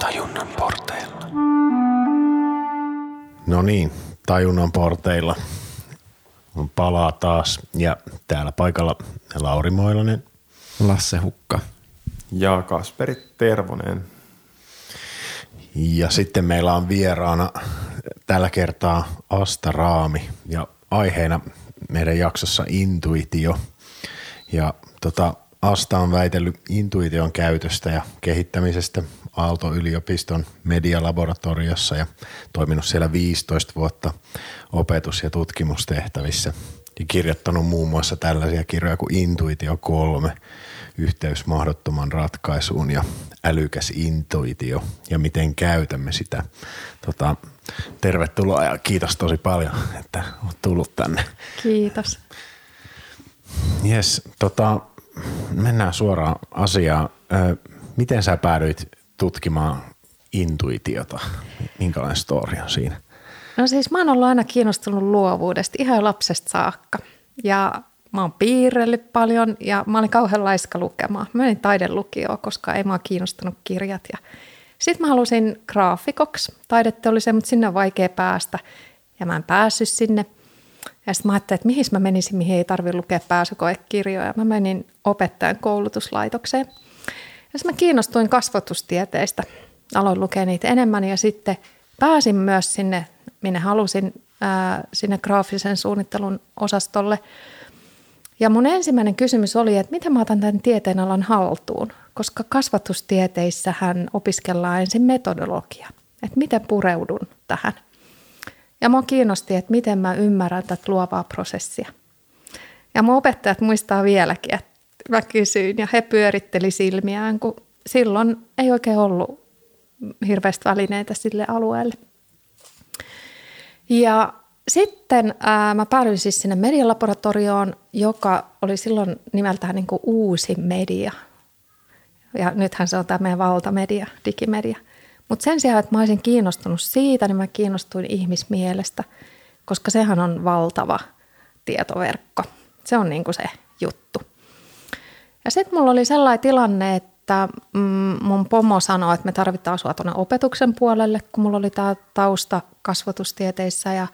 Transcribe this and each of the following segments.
Tajunnan porteilla. No niin, tajunnan porteilla. Palaa taas ja täällä paikalla Lauri Moilanen. Lasse Hukka. Ja Kasperi Tervonen. Ja sitten meillä on vieraana tällä kertaa Asta Raami ja aiheena meidän jaksossa intuitio. Ja tota, Asta on väitellyt intuition käytöstä ja kehittämisestä Aalto-yliopiston medialaboratoriossa ja toiminut siellä 15 vuotta opetus- ja tutkimustehtävissä ja kirjoittanut muun muassa tällaisia kirjoja kuin Intuitio 3, yhteys mahdottoman ratkaisuun ja älykäs intuitio ja miten käytämme sitä. Tota, tervetuloa ja kiitos tosi paljon, että olet tullut tänne. Kiitos. Yes, tota, mennään suoraan asiaan. Miten sä päädyit tutkimaan intuitiota? Minkälainen story on siinä? No siis mä oon ollut aina kiinnostunut luovuudesta ihan lapsesta saakka. Ja mä oon piirrellyt paljon ja mä olin kauhean laiska lukemaan. Mä menin taidelukioon, koska ei mua kiinnostanut kirjat. Ja sitten mä halusin graafikoksi. Taidette oli se, mutta sinne on vaikea päästä. Ja mä en päässyt sinne. Ja sitten mä ajattelin, että mihin mä menisin, mihin ei tarvitse lukea pääsykoekirjoja. Mä menin opettajan koulutuslaitokseen. Ja mä kiinnostuin kasvatustieteistä. Aloin lukea niitä enemmän ja sitten pääsin myös sinne, minne halusin, ää, sinne graafisen suunnittelun osastolle. Ja mun ensimmäinen kysymys oli, että miten mä otan tämän tieteenalan haltuun, koska kasvatustieteissähän opiskellaan ensin metodologia, että miten pureudun tähän. Ja mua kiinnosti, että miten mä ymmärrän tätä luovaa prosessia. Ja mun opettajat muistaa vieläkin, että mä kysyin ja he pyöritteli silmiään, kun silloin ei oikein ollut hirveästi välineitä sille alueelle. Ja sitten ää, mä päädyin siis sinne medialaboratorioon, joka oli silloin nimeltään niin kuin uusi media. Ja nythän se on tämä meidän valtamedia, digimedia. Mutta sen sijaan, että mä olisin kiinnostunut siitä, niin mä kiinnostuin ihmismielestä, koska sehän on valtava tietoverkko. Se on niin kuin se juttu. Ja sitten mulla oli sellainen tilanne, että mm, mun pomo sanoi, että me tarvitaan sua tuonne opetuksen puolelle, kun mulla oli tämä tausta kasvatustieteissä ja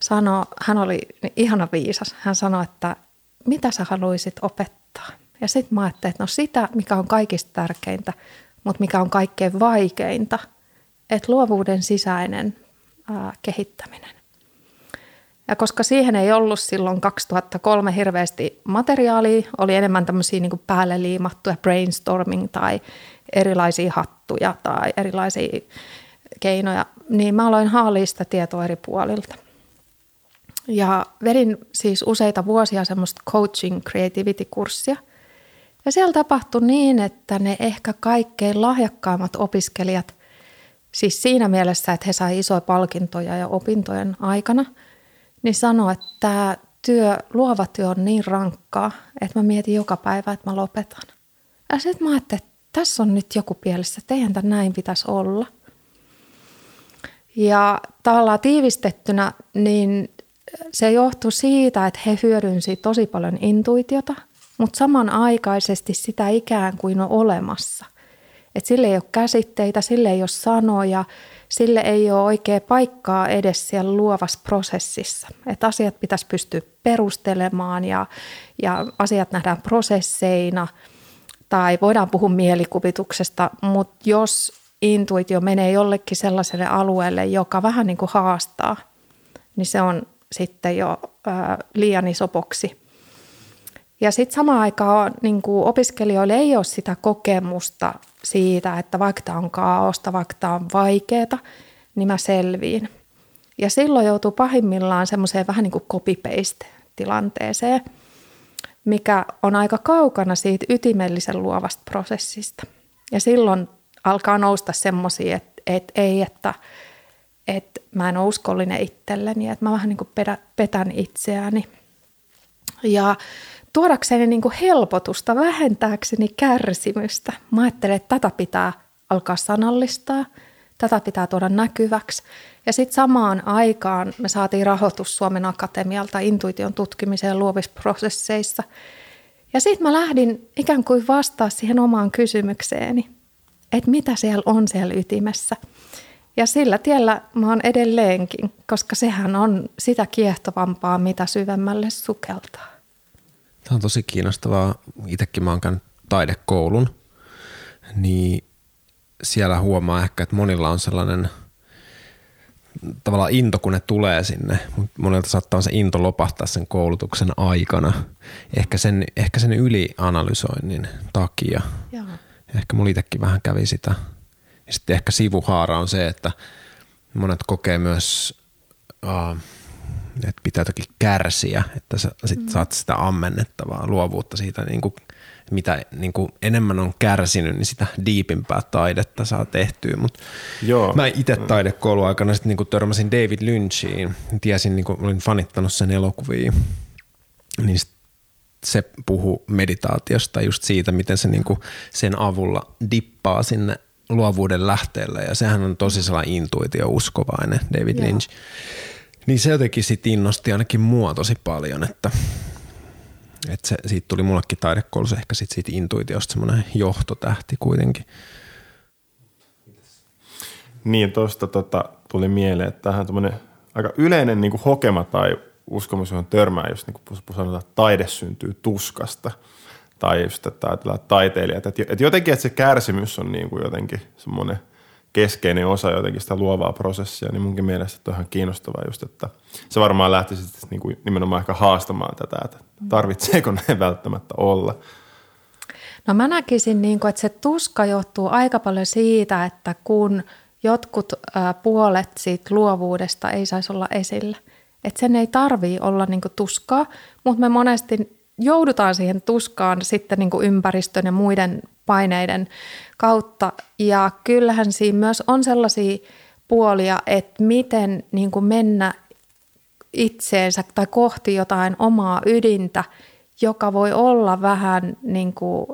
sano, hän oli ihana viisas. Hän sanoi, että mitä sä haluaisit opettaa? Ja sitten mä ajattelin, että no sitä, mikä on kaikista tärkeintä, mutta mikä on kaikkein vaikeinta, että luovuuden sisäinen ää, kehittäminen. Ja koska siihen ei ollut silloin 2003 hirveästi materiaalia, oli enemmän tämmöisiä niin päälle liimattuja brainstorming tai erilaisia hattuja tai erilaisia keinoja, niin mä aloin haalia sitä tietoa eri puolilta. Ja vedin siis useita vuosia semmoista coaching creativity-kurssia. Ja siellä tapahtui niin, että ne ehkä kaikkein lahjakkaimmat opiskelijat, siis siinä mielessä, että he saivat isoja palkintoja ja opintojen aikana – niin sanoi, että tämä työ, luova työ on niin rankkaa, että mä mietin joka päivä, että mä lopetan. Ja sitten mä ajattelin, että tässä on nyt joku pielessä, että eihän näin pitäisi olla. Ja tavallaan tiivistettynä, niin se johtui siitä, että he hyödynsivät tosi paljon intuitiota, mutta samanaikaisesti sitä ikään kuin on olemassa. Että sille ei ole käsitteitä, sille ei ole sanoja, sille ei ole oikea paikkaa edes siellä luovassa prosessissa. Että asiat pitäisi pystyä perustelemaan ja, ja asiat nähdään prosesseina tai voidaan puhua mielikuvituksesta, mutta jos intuitio menee jollekin sellaiselle alueelle, joka vähän niin kuin haastaa, niin se on sitten jo liian iso boksi. Ja sitten samaan aikaan niin opiskelijoille ei ole sitä kokemusta siitä, että vaikka tämä on kaaosta, vaikka tämä on vaikeaa, niin mä selviin. Ja silloin joutuu pahimmillaan semmoiseen vähän niin kuin copy-paste-tilanteeseen, mikä on aika kaukana siitä ytimellisen luovasta prosessista. Ja silloin alkaa nousta semmoisia, että, että ei, että, että mä en ole uskollinen itselleni, että mä vähän niin kuin petän itseäni. Ja tuodakseni niin kuin helpotusta, vähentääkseni kärsimystä. Mä ajattelen, että tätä pitää alkaa sanallistaa, tätä pitää tuoda näkyväksi. Ja sitten samaan aikaan me saatiin rahoitus Suomen Akatemialta intuition tutkimiseen luovissa prosesseissa. Ja sitten mä lähdin ikään kuin vastaa siihen omaan kysymykseeni, että mitä siellä on siellä ytimessä. Ja sillä tiellä mä oon edelleenkin, koska sehän on sitä kiehtovampaa, mitä syvemmälle sukeltaa. Tämä on tosi kiinnostavaa. Itsekin mä oon käynyt taidekoulun, niin siellä huomaa ehkä, että monilla on sellainen tavallaan into, kun ne tulee sinne. Monilta saattaa se into lopahtaa sen koulutuksen aikana. Ehkä sen, ehkä sen ylianalysoinnin takia. Joo. Ehkä mulla itsekin vähän kävi sitä. Ja sitten ehkä sivuhaara on se, että monet kokee myös, uh, että pitää jotenkin kärsiä, että sä sit mm. saat sitä ammennettavaa luovuutta siitä niin kuin mitä niin kuin enemmän on kärsinyt, niin sitä diipimpää taidetta saa tehtyä. Mut Joo. Mä itse taidekouluaikana sitten niin törmäsin David Lynchiin. Tiesin, niin kuin, olin fanittanut sen elokuvia. Niin se puhuu meditaatiosta just siitä, miten se niin kuin sen avulla dippaa sinne luovuuden lähteelle. Ja sehän on tosi sellainen intuitio-uskovainen David Joo. Lynch. Niin se jotenkin sitten innosti ainakin mua tosi paljon, että – et se, siitä tuli mullekin taidekoulussa ehkä sit siitä intuitiosta semmoinen johtotähti kuitenkin. Niin, tuosta tota, tuli mieleen, että tähän tämmöinen aika yleinen niin kuin hokema tai uskomus, johon törmää, jos niin kuin sanotaan, että taide syntyy tuskasta. Tai just, että taiteilijat. Että, että jotenkin, että se kärsimys on niin kuin jotenkin semmoinen – keskeinen osa jotenkin sitä luovaa prosessia, niin munkin mielestä on ihan kiinnostavaa just, että se varmaan lähtisi sitten niin kuin nimenomaan ehkä haastamaan tätä, että tarvitseeko ne välttämättä olla. No mä näkisin, niin kuin, että se tuska johtuu aika paljon siitä, että kun jotkut puolet siitä luovuudesta ei saisi olla esillä. Että sen ei tarvii olla niin kuin tuskaa, mutta me monesti joudutaan siihen tuskaan sitten niin kuin ympäristön ja muiden paineiden kautta. Ja kyllähän siinä myös on sellaisia puolia, että miten niin kuin mennä itseensä tai kohti jotain omaa ydintä, joka voi olla vähän niin kuin,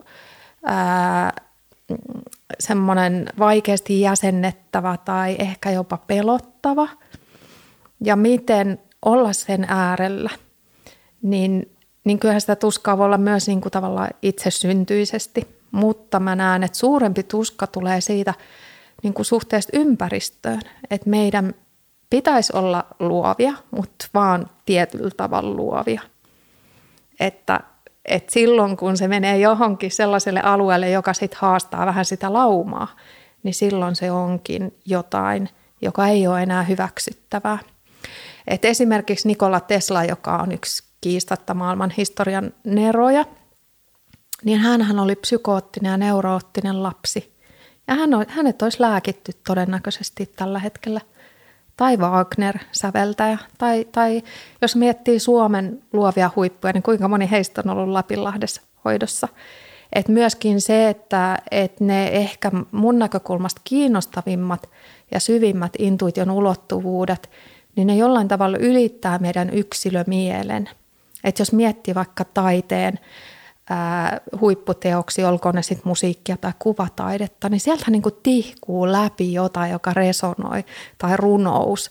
ää, semmoinen vaikeasti jäsennettävä tai ehkä jopa pelottava. Ja miten olla sen äärellä, niin, niin kyllähän sitä tuskaa voi olla myös niin kuin tavallaan itsesyntyisesti – mutta mä näen, että suurempi tuska tulee siitä niin kuin suhteesta ympäristöön, että meidän pitäisi olla luovia, mutta vaan tietyllä tavalla luovia. Että, että silloin kun se menee johonkin sellaiselle alueelle, joka sitten haastaa vähän sitä laumaa, niin silloin se onkin jotain, joka ei ole enää hyväksyttävää. Et esimerkiksi Nikola Tesla, joka on yksi kiistatta maailman historian neroja – niin hän oli psykoottinen ja neuroottinen lapsi. Ja hän, hänet olisi lääkitty todennäköisesti tällä hetkellä. Tai Wagner, säveltäjä. Tai, tai jos miettii Suomen luovia huippuja, niin kuinka moni heistä on ollut Lapinlahdessa hoidossa. Et myöskin se, että et ne ehkä mun näkökulmasta kiinnostavimmat ja syvimmät intuition ulottuvuudet, niin ne jollain tavalla ylittää meidän yksilömielen. Et jos miettii vaikka taiteen ää, huipputeoksi, olkoon ne sitten musiikkia tai kuvataidetta, niin sieltä niin kuin tihkuu läpi jotain, joka resonoi, tai runous.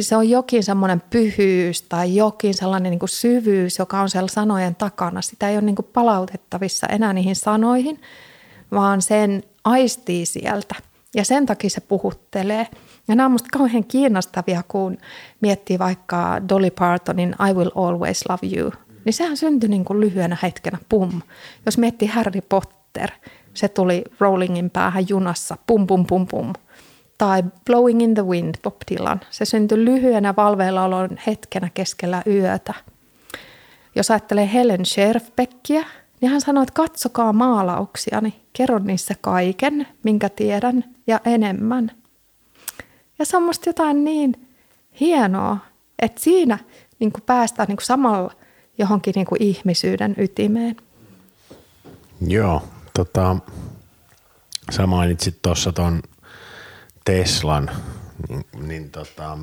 Se on jokin semmoinen pyhyys tai jokin sellainen niin kuin syvyys, joka on siellä sanojen takana. Sitä ei ole niin kuin palautettavissa enää niihin sanoihin, vaan sen aistii sieltä. Ja sen takia se puhuttelee. Ja nämä on minusta kauhean kiinnostavia, kun miettii vaikka Dolly Partonin I Will Always Love You – niin sehän syntyi niin kuin lyhyenä hetkenä, pum. Jos miettii Harry Potter, se tuli Rollingin päähän junassa, pum pum pum pum. Tai Blowing in the Wind, Bob Dylan. Se syntyi lyhyenä valveilla olon hetkenä keskellä yötä. Jos ajattelee Helen Scherfbeckia, niin hän sanoi, että katsokaa maalauksia, niin kerron niissä kaiken, minkä tiedän ja enemmän. Ja se on musta jotain niin hienoa, että siinä niin päästään niin samalla johonkin niin kuin ihmisyyden ytimeen. Joo, tota, sä mainitsit tuossa tuon Teslan, niin, niin tota,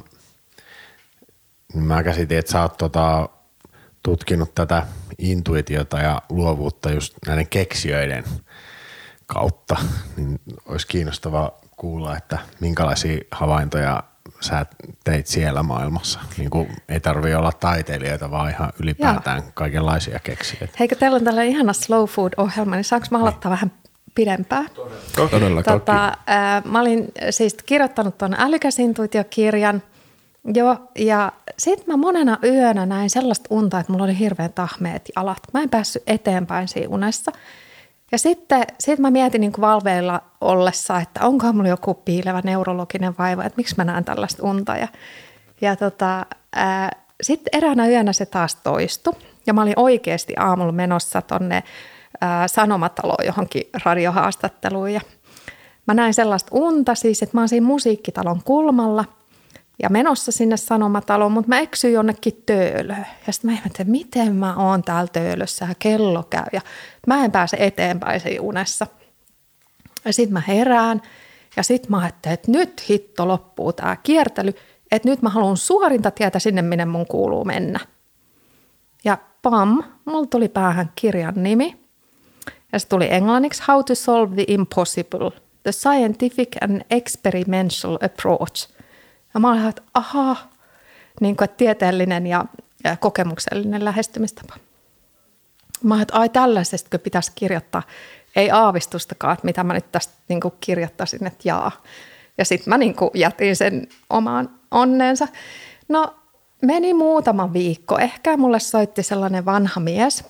mä käsitin, että sä oot tota, tutkinut tätä intuitiota ja luovuutta just näiden keksijöiden kautta, niin olisi kiinnostava kuulla, että minkälaisia havaintoja sä teit siellä maailmassa? Niin kuin ei tarvi olla taiteilijoita, vaan ihan ylipäätään Joo. kaikenlaisia keksijöitä. Heikö teillä on tällainen ihana slow food-ohjelma, niin saanko mä aloittaa niin. vähän pidempään. Todella tota, ää, Mä olin siis kirjoittanut tuon älykäsintuitiokirjan jo, ja sitten mä monena yönä näin sellaista unta, että mulla oli hirveän tahmeet jalat. Mä en päässyt eteenpäin siinä unessa. Ja sitten sit mä mietin niin valveilla ollessa, että onkohan mulla joku piilevä neurologinen vaiva, että miksi mä näen tällaista unta. Ja, ja tota, sitten eräänä yönä se taas toistui. Ja mä olin oikeasti aamulla menossa tonne sanomataloon johonkin radiohaastatteluun. Ja mä näin sellaista unta siis, että mä oon siinä musiikkitalon kulmalla ja menossa sinne sanomataloon, mutta mä eksyin jonnekin töölöön. Ja sitten mä ihmettelin, miten mä oon täällä töölössä ja kello käy ja mä en pääse eteenpäin siinä unessa. Ja sitten mä herään ja sitten mä ajattelin, että nyt hitto loppuu tämä kiertely, että nyt mä haluan suorinta tietä sinne, minne mun kuuluu mennä. Ja pam, mulla tuli päähän kirjan nimi. Ja se tuli englanniksi How to Solve the Impossible, The Scientific and Experimental Approach. Ja mä olin, että aha, niin kuin, että tieteellinen ja, ja kokemuksellinen lähestymistapa. Mä olin, että ai tällaisesta pitäisi kirjoittaa. Ei aavistustakaan, että mitä mä nyt tästä niin kuin kirjoittaisin, että jaa. Ja sitten mä niin kuin jätin sen omaan onneensa. No meni muutama viikko. Ehkä mulle soitti sellainen vanha mies.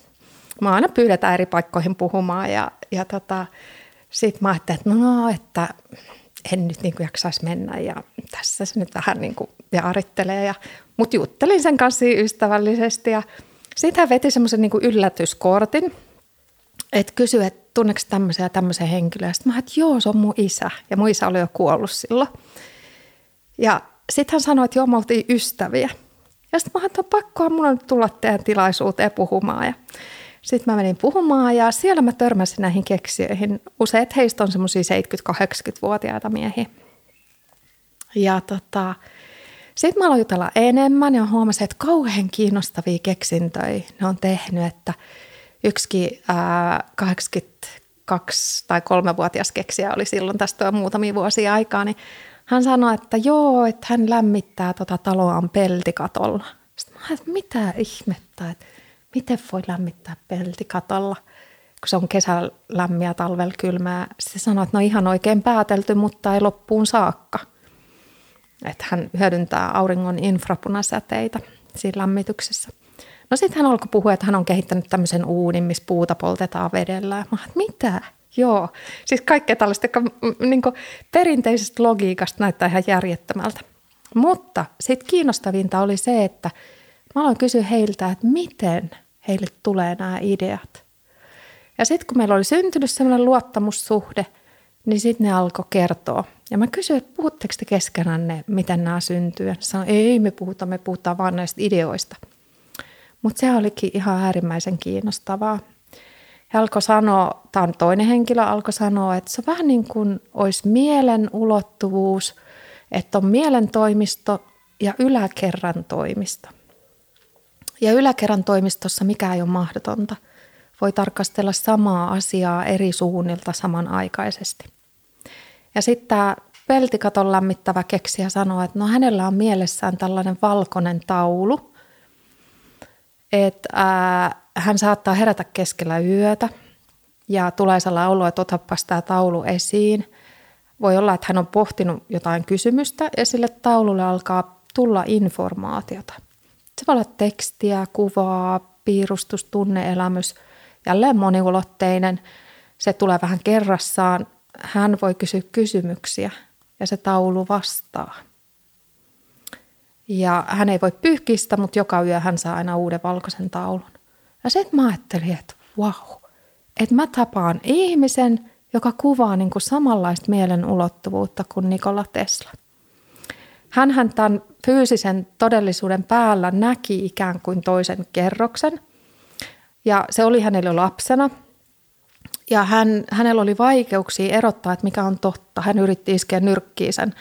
Mä aina pyydetään eri paikkoihin puhumaan ja, ja tota, sitten mä ajattelin, että no, että en nyt niin kuin jaksaisi mennä ja tässä se nyt vähän niin kuin jaarittelee. Ja, mutta juttelin sen kanssa ystävällisesti ja sitten hän veti semmoisen niin yllätyskortin, että kysyi, että tunneeko tämmöisen ja tämmöisen henkilön. Sitten mä että joo, se on mun isä. Ja mun isä oli jo kuollut silloin. Ja sitten hän sanoi, että joo, me oltiin ystäviä. Ja sitten mä että on pakkoa mun on tulla teidän tilaisuuteen puhumaan. Ja sitten mä menin puhumaan ja siellä mä törmäsin näihin keksijöihin. Useat heistä on semmoisia 70-80-vuotiaita miehiä. Ja tota, sitten mä aloin jutella enemmän ja huomasin, että kauhean kiinnostavia keksintöjä ne on tehnyt, että yksikin ää, 82 tai 3-vuotias keksijä oli silloin tästä muutamia vuosia aikaa, niin hän sanoi, että joo, että hän lämmittää tota taloaan peltikatolla. Sitten mä että mitä ihmettä, että miten voi lämmittää peltikatolla, kun se on kesällä lämmiä, talvella kylmää. Se sanoi, että no ihan oikein päätelty, mutta ei loppuun saakka. Että hän hyödyntää auringon infrapunasäteitä siinä lämmityksessä. No sitten hän alkoi puhua, että hän on kehittänyt tämmöisen uunin, missä puuta poltetaan vedellä. Mä että mitä? Joo, siis kaikkea tällaista, joka niin perinteisestä logiikasta näyttää ihan järjettömältä. Mutta sitten kiinnostavinta oli se, että mä aloin kysyä heiltä, että miten heille tulee nämä ideat. Ja sitten kun meillä oli syntynyt sellainen luottamussuhde, niin sitten ne alkoi kertoa. Ja mä kysyin, että puhutteko te keskenään ne, miten nämä syntyy. Ja sanoin, ei me puhuta, me puhutaan vaan näistä ideoista. Mutta se olikin ihan äärimmäisen kiinnostavaa. He alkoi sanoa, tämä on toinen henkilö, alkoi sanoa, että se on vähän niin kuin olisi mielen ulottuvuus, että on mielen toimisto ja yläkerran toimisto. Ja yläkerran toimistossa mikä ei ole mahdotonta. Voi tarkastella samaa asiaa eri suunnilta samanaikaisesti. Ja sitten tämä peltikaton lämmittävä keksijä sanoo, että no hänellä on mielessään tällainen valkoinen taulu, että ää, hän saattaa herätä keskellä yötä ja tulee sellainen olo, että otapas tämä taulu esiin. Voi olla, että hän on pohtinut jotain kysymystä ja sille taululle alkaa tulla informaatiota. Se voi olla tekstiä, kuvaa, piirustus, tunneelämys, jälleen moniulotteinen. Se tulee vähän kerrassaan. Hän voi kysyä kysymyksiä ja se taulu vastaa. Ja hän ei voi pyyhkistä, mutta joka yö hän saa aina uuden valkoisen taulun. Ja sitten mä ajattelin, että wow, että mä tapaan ihmisen, joka kuvaa niin kuin samanlaista mielen ulottuvuutta kuin Nikola Tesla. Hänhän tämän fyysisen todellisuuden päällä näki ikään kuin toisen kerroksen. Ja se oli hänelle lapsena. Ja hän, hänellä oli vaikeuksia erottaa, että mikä on totta. Hän yritti iskeä nyrkkiä sen,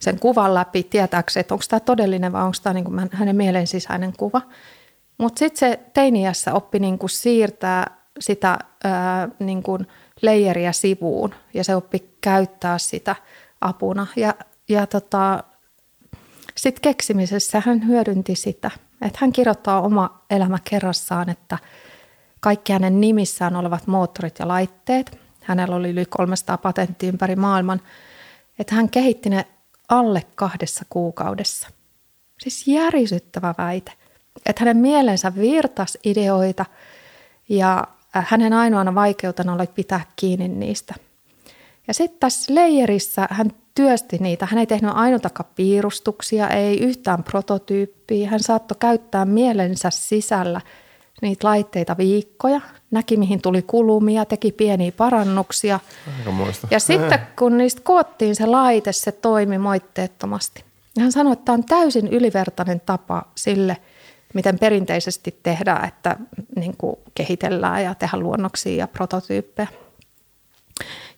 sen kuvan läpi tietääkseen, että onko tämä todellinen vai onko tämä niin kuin hänen mielen sisäinen kuva. Mutta sitten se teiniässä oppi niin kuin siirtää sitä ää, niin kuin leijeriä sivuun ja se oppi käyttää sitä apuna. Ja, ja tota, sitten keksimisessä hän hyödynti sitä, että hän kirjoittaa oma elämä kerrassaan, että kaikki hänen nimissään olevat moottorit ja laitteet, hänellä oli yli 300 patenttia ympäri maailman, että hän kehitti ne alle kahdessa kuukaudessa. Siis järisyttävä väite, että hänen mielensä virtas ideoita ja hänen ainoana vaikeutena oli pitää kiinni niistä. Ja sitten tässä leijerissä hän työsti niitä. Hän ei tehnyt ainutakaan piirustuksia, ei yhtään prototyyppiä. Hän saattoi käyttää mielensä sisällä niitä laitteita viikkoja, näki mihin tuli kulumia, teki pieniä parannuksia. Ja sitten kun niistä koottiin se laite, se toimi moitteettomasti. Ja hän sanoi, että tämä on täysin ylivertainen tapa sille, miten perinteisesti tehdään, että niin kuin kehitellään ja tehdään luonnoksia ja prototyyppejä.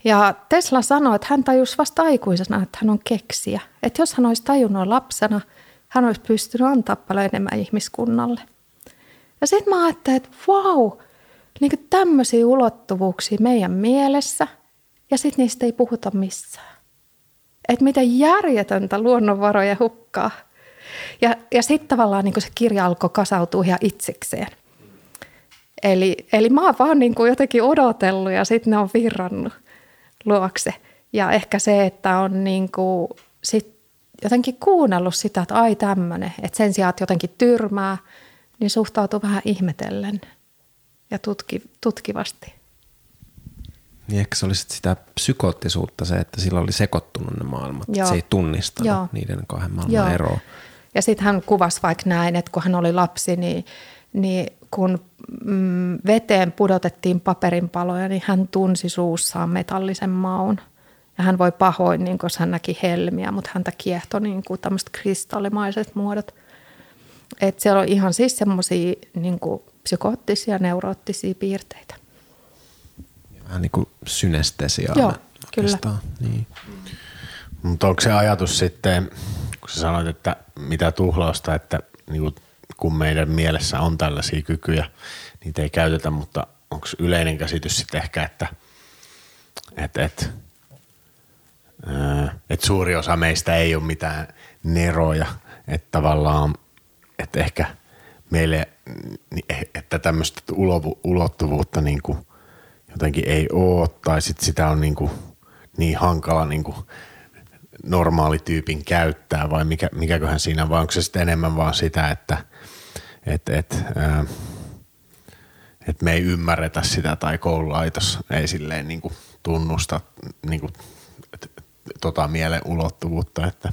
Ja Tesla sanoi, että hän tajusi vasta aikuisena, että hän on keksiä. Että jos hän olisi tajunnut lapsena, hän olisi pystynyt antaa paljon enemmän ihmiskunnalle. Ja sitten mä ajattelin, että vau, niin tämmöisiä ulottuvuuksia meidän mielessä ja sitten niistä ei puhuta missään. Että miten järjetöntä luonnonvaroja hukkaa. Ja, ja sitten tavallaan niin se kirja alkoi kasautua ihan itsekseen. Eli, eli mä oon vaan niin kuin jotenkin odotellut ja sitten ne on virrannut luokse. Ja ehkä se, että on niin kuin sit jotenkin kuunnellut sitä, että ai tämmöinen, että sen sijaan, että jotenkin tyrmää, niin suhtautuu vähän ihmetellen ja tutki, tutkivasti. Niin ehkä se oli sitä psykoottisuutta se, että sillä oli sekoittunut ne maailmat. Joo. Se ei tunnistanut Joo. niiden kahden maailman Joo. eroa. Ja sitten hän kuvasi vaikka näin, että kun hän oli lapsi, niin, niin kun mm, veteen pudotettiin paperinpaloja, niin hän tunsi suussaan metallisen maun. Ja hän voi pahoin, niin kun hän näki helmiä, mutta häntä kiehtoi niin kuin tämmöiset kristallimaiset muodot. Että siellä on ihan siis semmoisia niin psykoottisia, neuroottisia piirteitä. Vähän niin kuin synestesia. Joo, kyllä. Niin. Mutta onko se ajatus sitten, kun sä sanoit, että mitä tuhlausta, että niin kuin kun meidän mielessä on tällaisia kykyjä, niitä ei käytetä, mutta onko yleinen käsitys sitten ehkä, että et, et, et suuri osa meistä ei ole mitään neroja, että tavallaan, että ehkä meille, että tämmöistä ulottuvuutta niin kuin jotenkin ei ole, tai sitten sitä on niin, kuin niin hankala niin kuin normaalityypin käyttää, vai mikä, mikäköhän siinä, vai onko se sitten enemmän vaan sitä, että – että et, äh, et me ei ymmärretä sitä tai koululaitos ei silleen niin kuin tunnusta niin kuin, tota mielen ulottuvuutta, että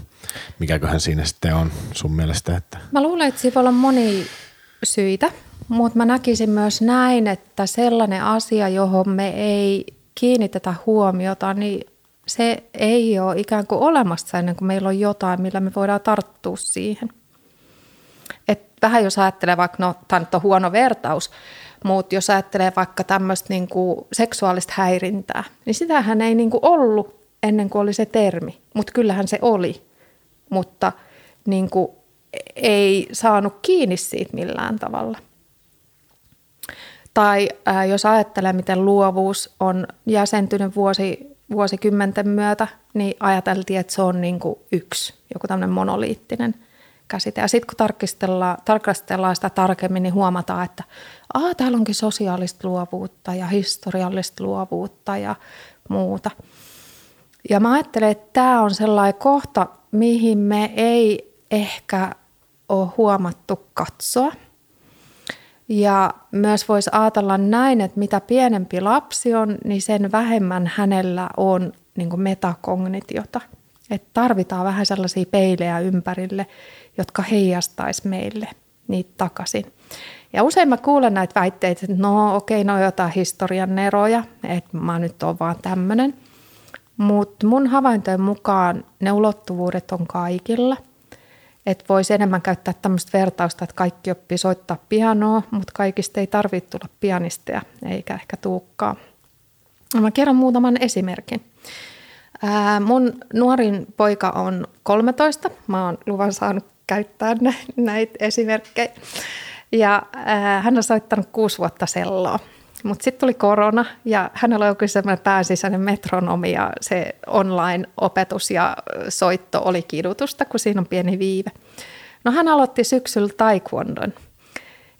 mikäköhän siinä sitten on sun mielestä? Että... Mä luulen, että siinä voi olla moni syitä, mutta mä näkisin myös näin, että sellainen asia, johon me ei kiinnitetä huomiota, niin se ei ole ikään kuin olemassa ennen kuin meillä on jotain, millä me voidaan tarttua siihen – vähän jos ajattelee vaikka, no tämä on huono vertaus, mutta jos ajattelee vaikka tämmöistä niin seksuaalista häirintää, niin sitähän ei niin kuin ollut ennen kuin oli se termi, mutta kyllähän se oli, mutta niin kuin ei saanut kiinni siitä millään tavalla. Tai ää, jos ajattelee, miten luovuus on jäsentynyt vuosi, vuosikymmenten myötä, niin ajateltiin, että se on niin kuin yksi, joku tämmöinen monoliittinen – käsite. Ja sitten kun tarkastellaan, tarkastellaan sitä tarkemmin, niin huomataan, että Aa, täällä onkin sosiaalista luovuutta ja historiallista luovuutta ja muuta. Ja mä ajattelen, että tämä on sellainen kohta, mihin me ei ehkä ole huomattu katsoa. Ja myös voisi ajatella näin, että mitä pienempi lapsi on, niin sen vähemmän hänellä on niin metakognitiota. Että tarvitaan vähän sellaisia peilejä ympärille, jotka heijastaisi meille niitä takaisin. Ja usein mä kuulen näitä väitteitä, että no okei, okay, no jotain historian eroja, että mä nyt oon vaan tämmöinen. Mutta mun havaintojen mukaan ne ulottuvuudet on kaikilla. Että voisi enemmän käyttää tämmöistä vertausta, että kaikki oppii soittaa pianoa, mutta kaikista ei tarvitse tulla pianisteja, eikä ehkä tuukkaa. Mä kerron muutaman esimerkin. Ää, mun nuorin poika on 13. Mä oon luvan saanut käyttää näitä esimerkkejä. Ja äh, hän on soittanut kuusi vuotta selloa. Mutta sitten tuli korona ja hänellä oli semmoinen pääsisäinen metronomi ja se online-opetus ja soitto oli kidutusta, kun siinä on pieni viive. No hän aloitti syksyllä taekwondon.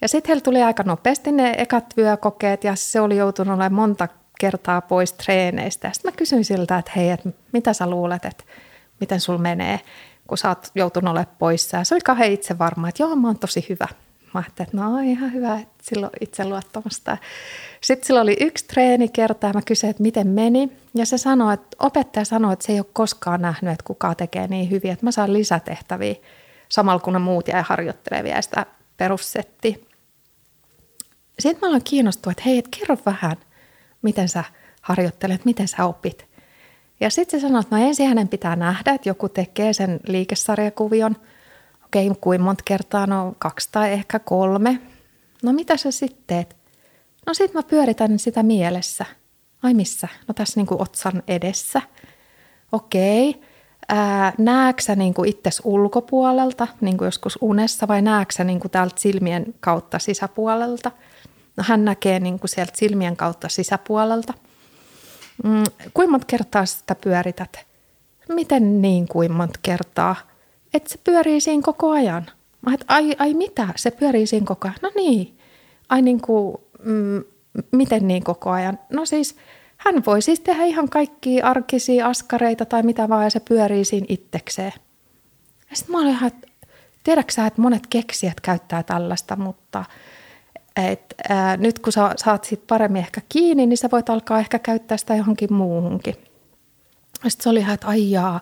Ja sitten heillä tuli aika nopeasti ne ekat vyökokeet ja se oli joutunut olemaan monta kertaa pois treeneistä. Sitten mä kysyin siltä, että hei, että mitä sä luulet, että miten sul menee, kun sä oot joutunut olemaan poissa. Ja se oli kahden itse varma, että joo, mä oon tosi hyvä. Mä ajattelin, että no ihan hyvä, että silloin itseluottamusta. Sitten sillä oli yksi treeni kerta ja mä kysyin, että miten meni. Ja se sanoi, että opettaja sanoi, että se ei ole koskaan nähnyt, että kuka tekee niin hyvin, että mä saan lisätehtäviä samalla kun ne muut jäi harjoittelevia sitä perussettiä. Sitten mä aloin kiinnostua, että hei, et kerro vähän, miten sä harjoittelet, miten sä opit. Ja sitten se sanoi, että no ensin hänen pitää nähdä, että joku tekee sen liikesarjakuvion. Okei, kuin monta kertaa, no kaksi tai ehkä kolme. No mitä sä sitten teet? No sitten mä pyöritän sitä mielessä. Ai missä? No tässä niin kuin otsan edessä. Okei. Ää, nääksä niin kuin itses ulkopuolelta, niin kuin joskus unessa, vai nääksä niin kuin täältä silmien kautta sisäpuolelta? Hän näkee niin kuin sieltä silmien kautta sisäpuolelta. Mm, kuinka monta kertaa sitä pyörität? Miten niin kuin monta kertaa? Että se pyörii siinä koko ajan. Mä et, ai, ai mitä, se pyörii siinä koko ajan. No niin, ai niin kuin, mm, miten niin koko ajan? No siis hän voi siis tehdä ihan kaikkia arkisia askareita tai mitä vaan ja se pyörii siinä itsekseen. Ja sitten mä olin ihan, että tiedätkö sä, että monet keksijät käyttää tällaista, mutta et, ää, nyt kun sä saat siitä paremmin ehkä kiinni, niin sä voit alkaa ehkä käyttää sitä johonkin muuhunkin. Sitten se oli ihan, että ai jaa.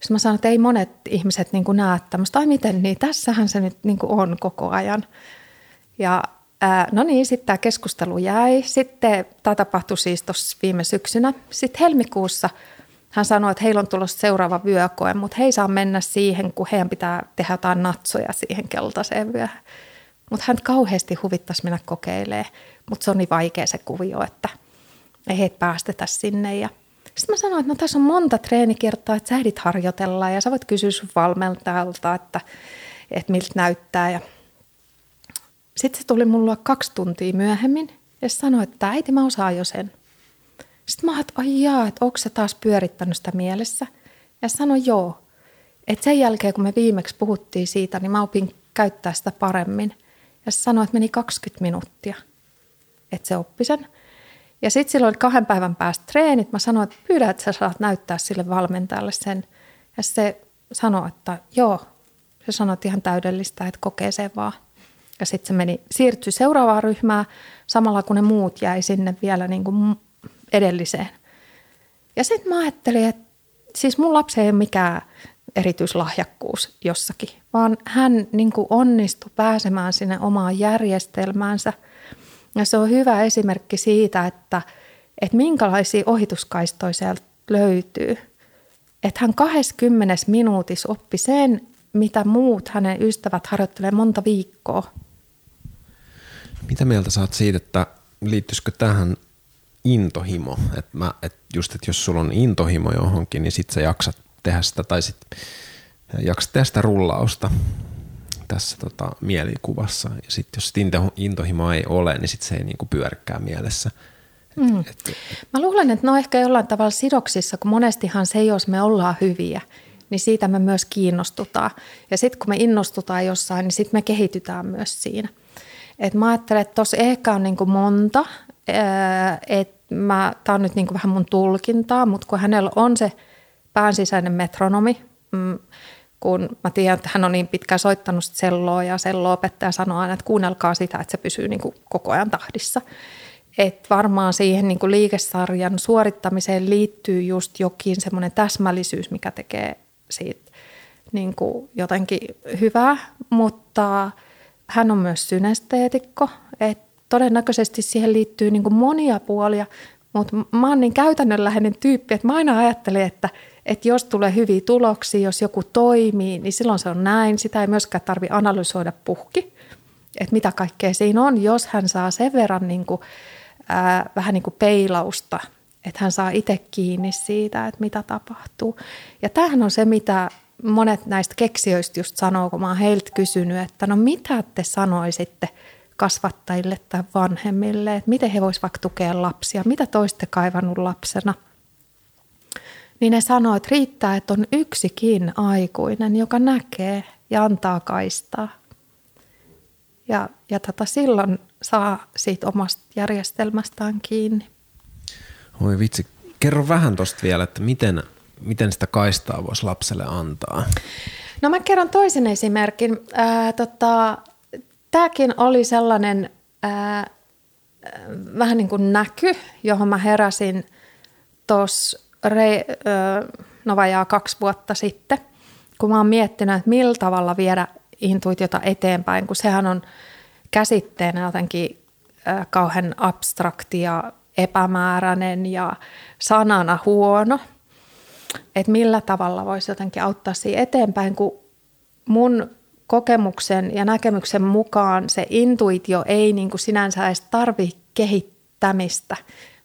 Sitten mä sanoin, että ei monet ihmiset niin näe tämmöistä, ai miten niin, tässähän se nyt niin on koko ajan. Ja no niin, sitten tämä keskustelu jäi. Sitten tämä tapahtui siis tuossa viime syksynä. Sitten helmikuussa hän sanoi, että heillä on tulossa seuraava vyökoe, mutta he ei saa mennä siihen, kun heidän pitää tehdä jotain natsoja siihen keltaiseen vyöhön. Mutta hän kauheasti huvittaisi mennä kokeilemaan, mutta se on niin vaikea se kuvio, että ei heitä päästetä sinne. Ja sitten mä sanoin, että no tässä on monta treenikertaa, että sä ehdit harjoitella ja sä voit kysyä sun valmentajalta, että, että miltä näyttää. Ja sitten se tuli mulla kaksi tuntia myöhemmin ja sanoi, että äiti mä osaan jo sen. Sitten mä ai jaa, että onko se taas pyörittänyt sitä mielessä? Ja sanoi joo. Että sen jälkeen, kun me viimeksi puhuttiin siitä, niin mä opin käyttää sitä paremmin. Ja se sanoi, että meni 20 minuuttia, että se oppi sen. Ja sitten silloin oli kahden päivän päästä treenit. Mä sanoin, että pyydä, että sä saat näyttää sille valmentajalle sen. Ja se sanoi, että joo. Se sanoi, että ihan täydellistä, että kokee sen vaan. Ja sitten se meni, siirtyi seuraavaan ryhmään samalla kun ne muut jäi sinne vielä niin kuin edelliseen. Ja sitten mä ajattelin, että siis mun lapsi ei ole mikään erityislahjakkuus jossakin, vaan hän niin kuin onnistui pääsemään sinne omaan järjestelmäänsä. Ja se on hyvä esimerkki siitä, että, että minkälaisia ohituskaistoja sieltä löytyy. Että hän 20 minuutissa oppi sen, mitä muut hänen ystävät harjoittelee monta viikkoa mitä mieltä saat siitä, että liittyisikö tähän intohimo? Että et just, että jos sulla on intohimo johonkin, niin sit sä jaksat tehdä sitä tai sit jaksat tehdä sitä rullausta tässä tota, mielikuvassa. Ja sitten jos into, intohimo ei ole, niin sit se ei niinku pyörkkää mielessä. Mm. Et, et, Mä luulen, että ne on ehkä jollain tavalla sidoksissa, kun monestihan se, jos me ollaan hyviä, niin siitä me myös kiinnostutaan. Ja sitten kun me innostutaan jossain, niin sitten me kehitytään myös siinä. Et mä ajattelen, että tuossa ehkä on niinku monta, että tämä on nyt niinku vähän mun tulkintaa, mutta kun hänellä on se päänsisäinen metronomi, mm, kun mä tiedän, että hän on niin pitkään soittanut selloa ja sello-opettaja sanoo aina, että kuunnelkaa sitä, että se pysyy niin kuin koko ajan tahdissa. Et varmaan siihen niin kuin liikesarjan suorittamiseen liittyy just jokin semmoinen täsmällisyys, mikä tekee siitä niin kuin jotenkin hyvää, mutta – hän on myös synesteetikko, että todennäköisesti siihen liittyy niin kuin monia puolia, mutta mä oon niin käytännönläheinen tyyppi, että mä aina ajattelen, että, että jos tulee hyviä tuloksia, jos joku toimii, niin silloin se on näin. Sitä ei myöskään tarvi analysoida puhki, että mitä kaikkea siinä on, jos hän saa sen verran niin kuin, ää, vähän niin kuin peilausta, että hän saa itse kiinni siitä, että mitä tapahtuu. Ja tämähän on se, mitä monet näistä keksijöistä just sanoo, kun mä oon heiltä kysynyt, että no mitä te sanoisitte kasvattajille tai vanhemmille, että miten he voisivat vaikka tukea lapsia, mitä toiste kaivannut lapsena. Niin ne sanoo, että riittää, että on yksikin aikuinen, joka näkee ja antaa kaistaa. Ja, ja tätä silloin saa siitä omasta järjestelmästään kiinni. Oi vitsi, kerro vähän tuosta vielä, että miten, miten sitä kaistaa voisi lapselle antaa? No mä kerron toisen esimerkin. Ää, tota, tämäkin oli sellainen ää, vähän niin kuin näky, johon mä heräsin tuossa no vajaa kaksi vuotta sitten, kun mä oon miettinyt, että millä tavalla viedä intuitiota eteenpäin, kun sehän on käsitteenä jotenkin kauhean abstrakti ja epämääräinen ja sanana huono. Että millä tavalla voisi jotenkin auttaa siihen eteenpäin, kun mun kokemuksen ja näkemyksen mukaan se intuitio ei niin kuin sinänsä edes tarvitse kehittämistä,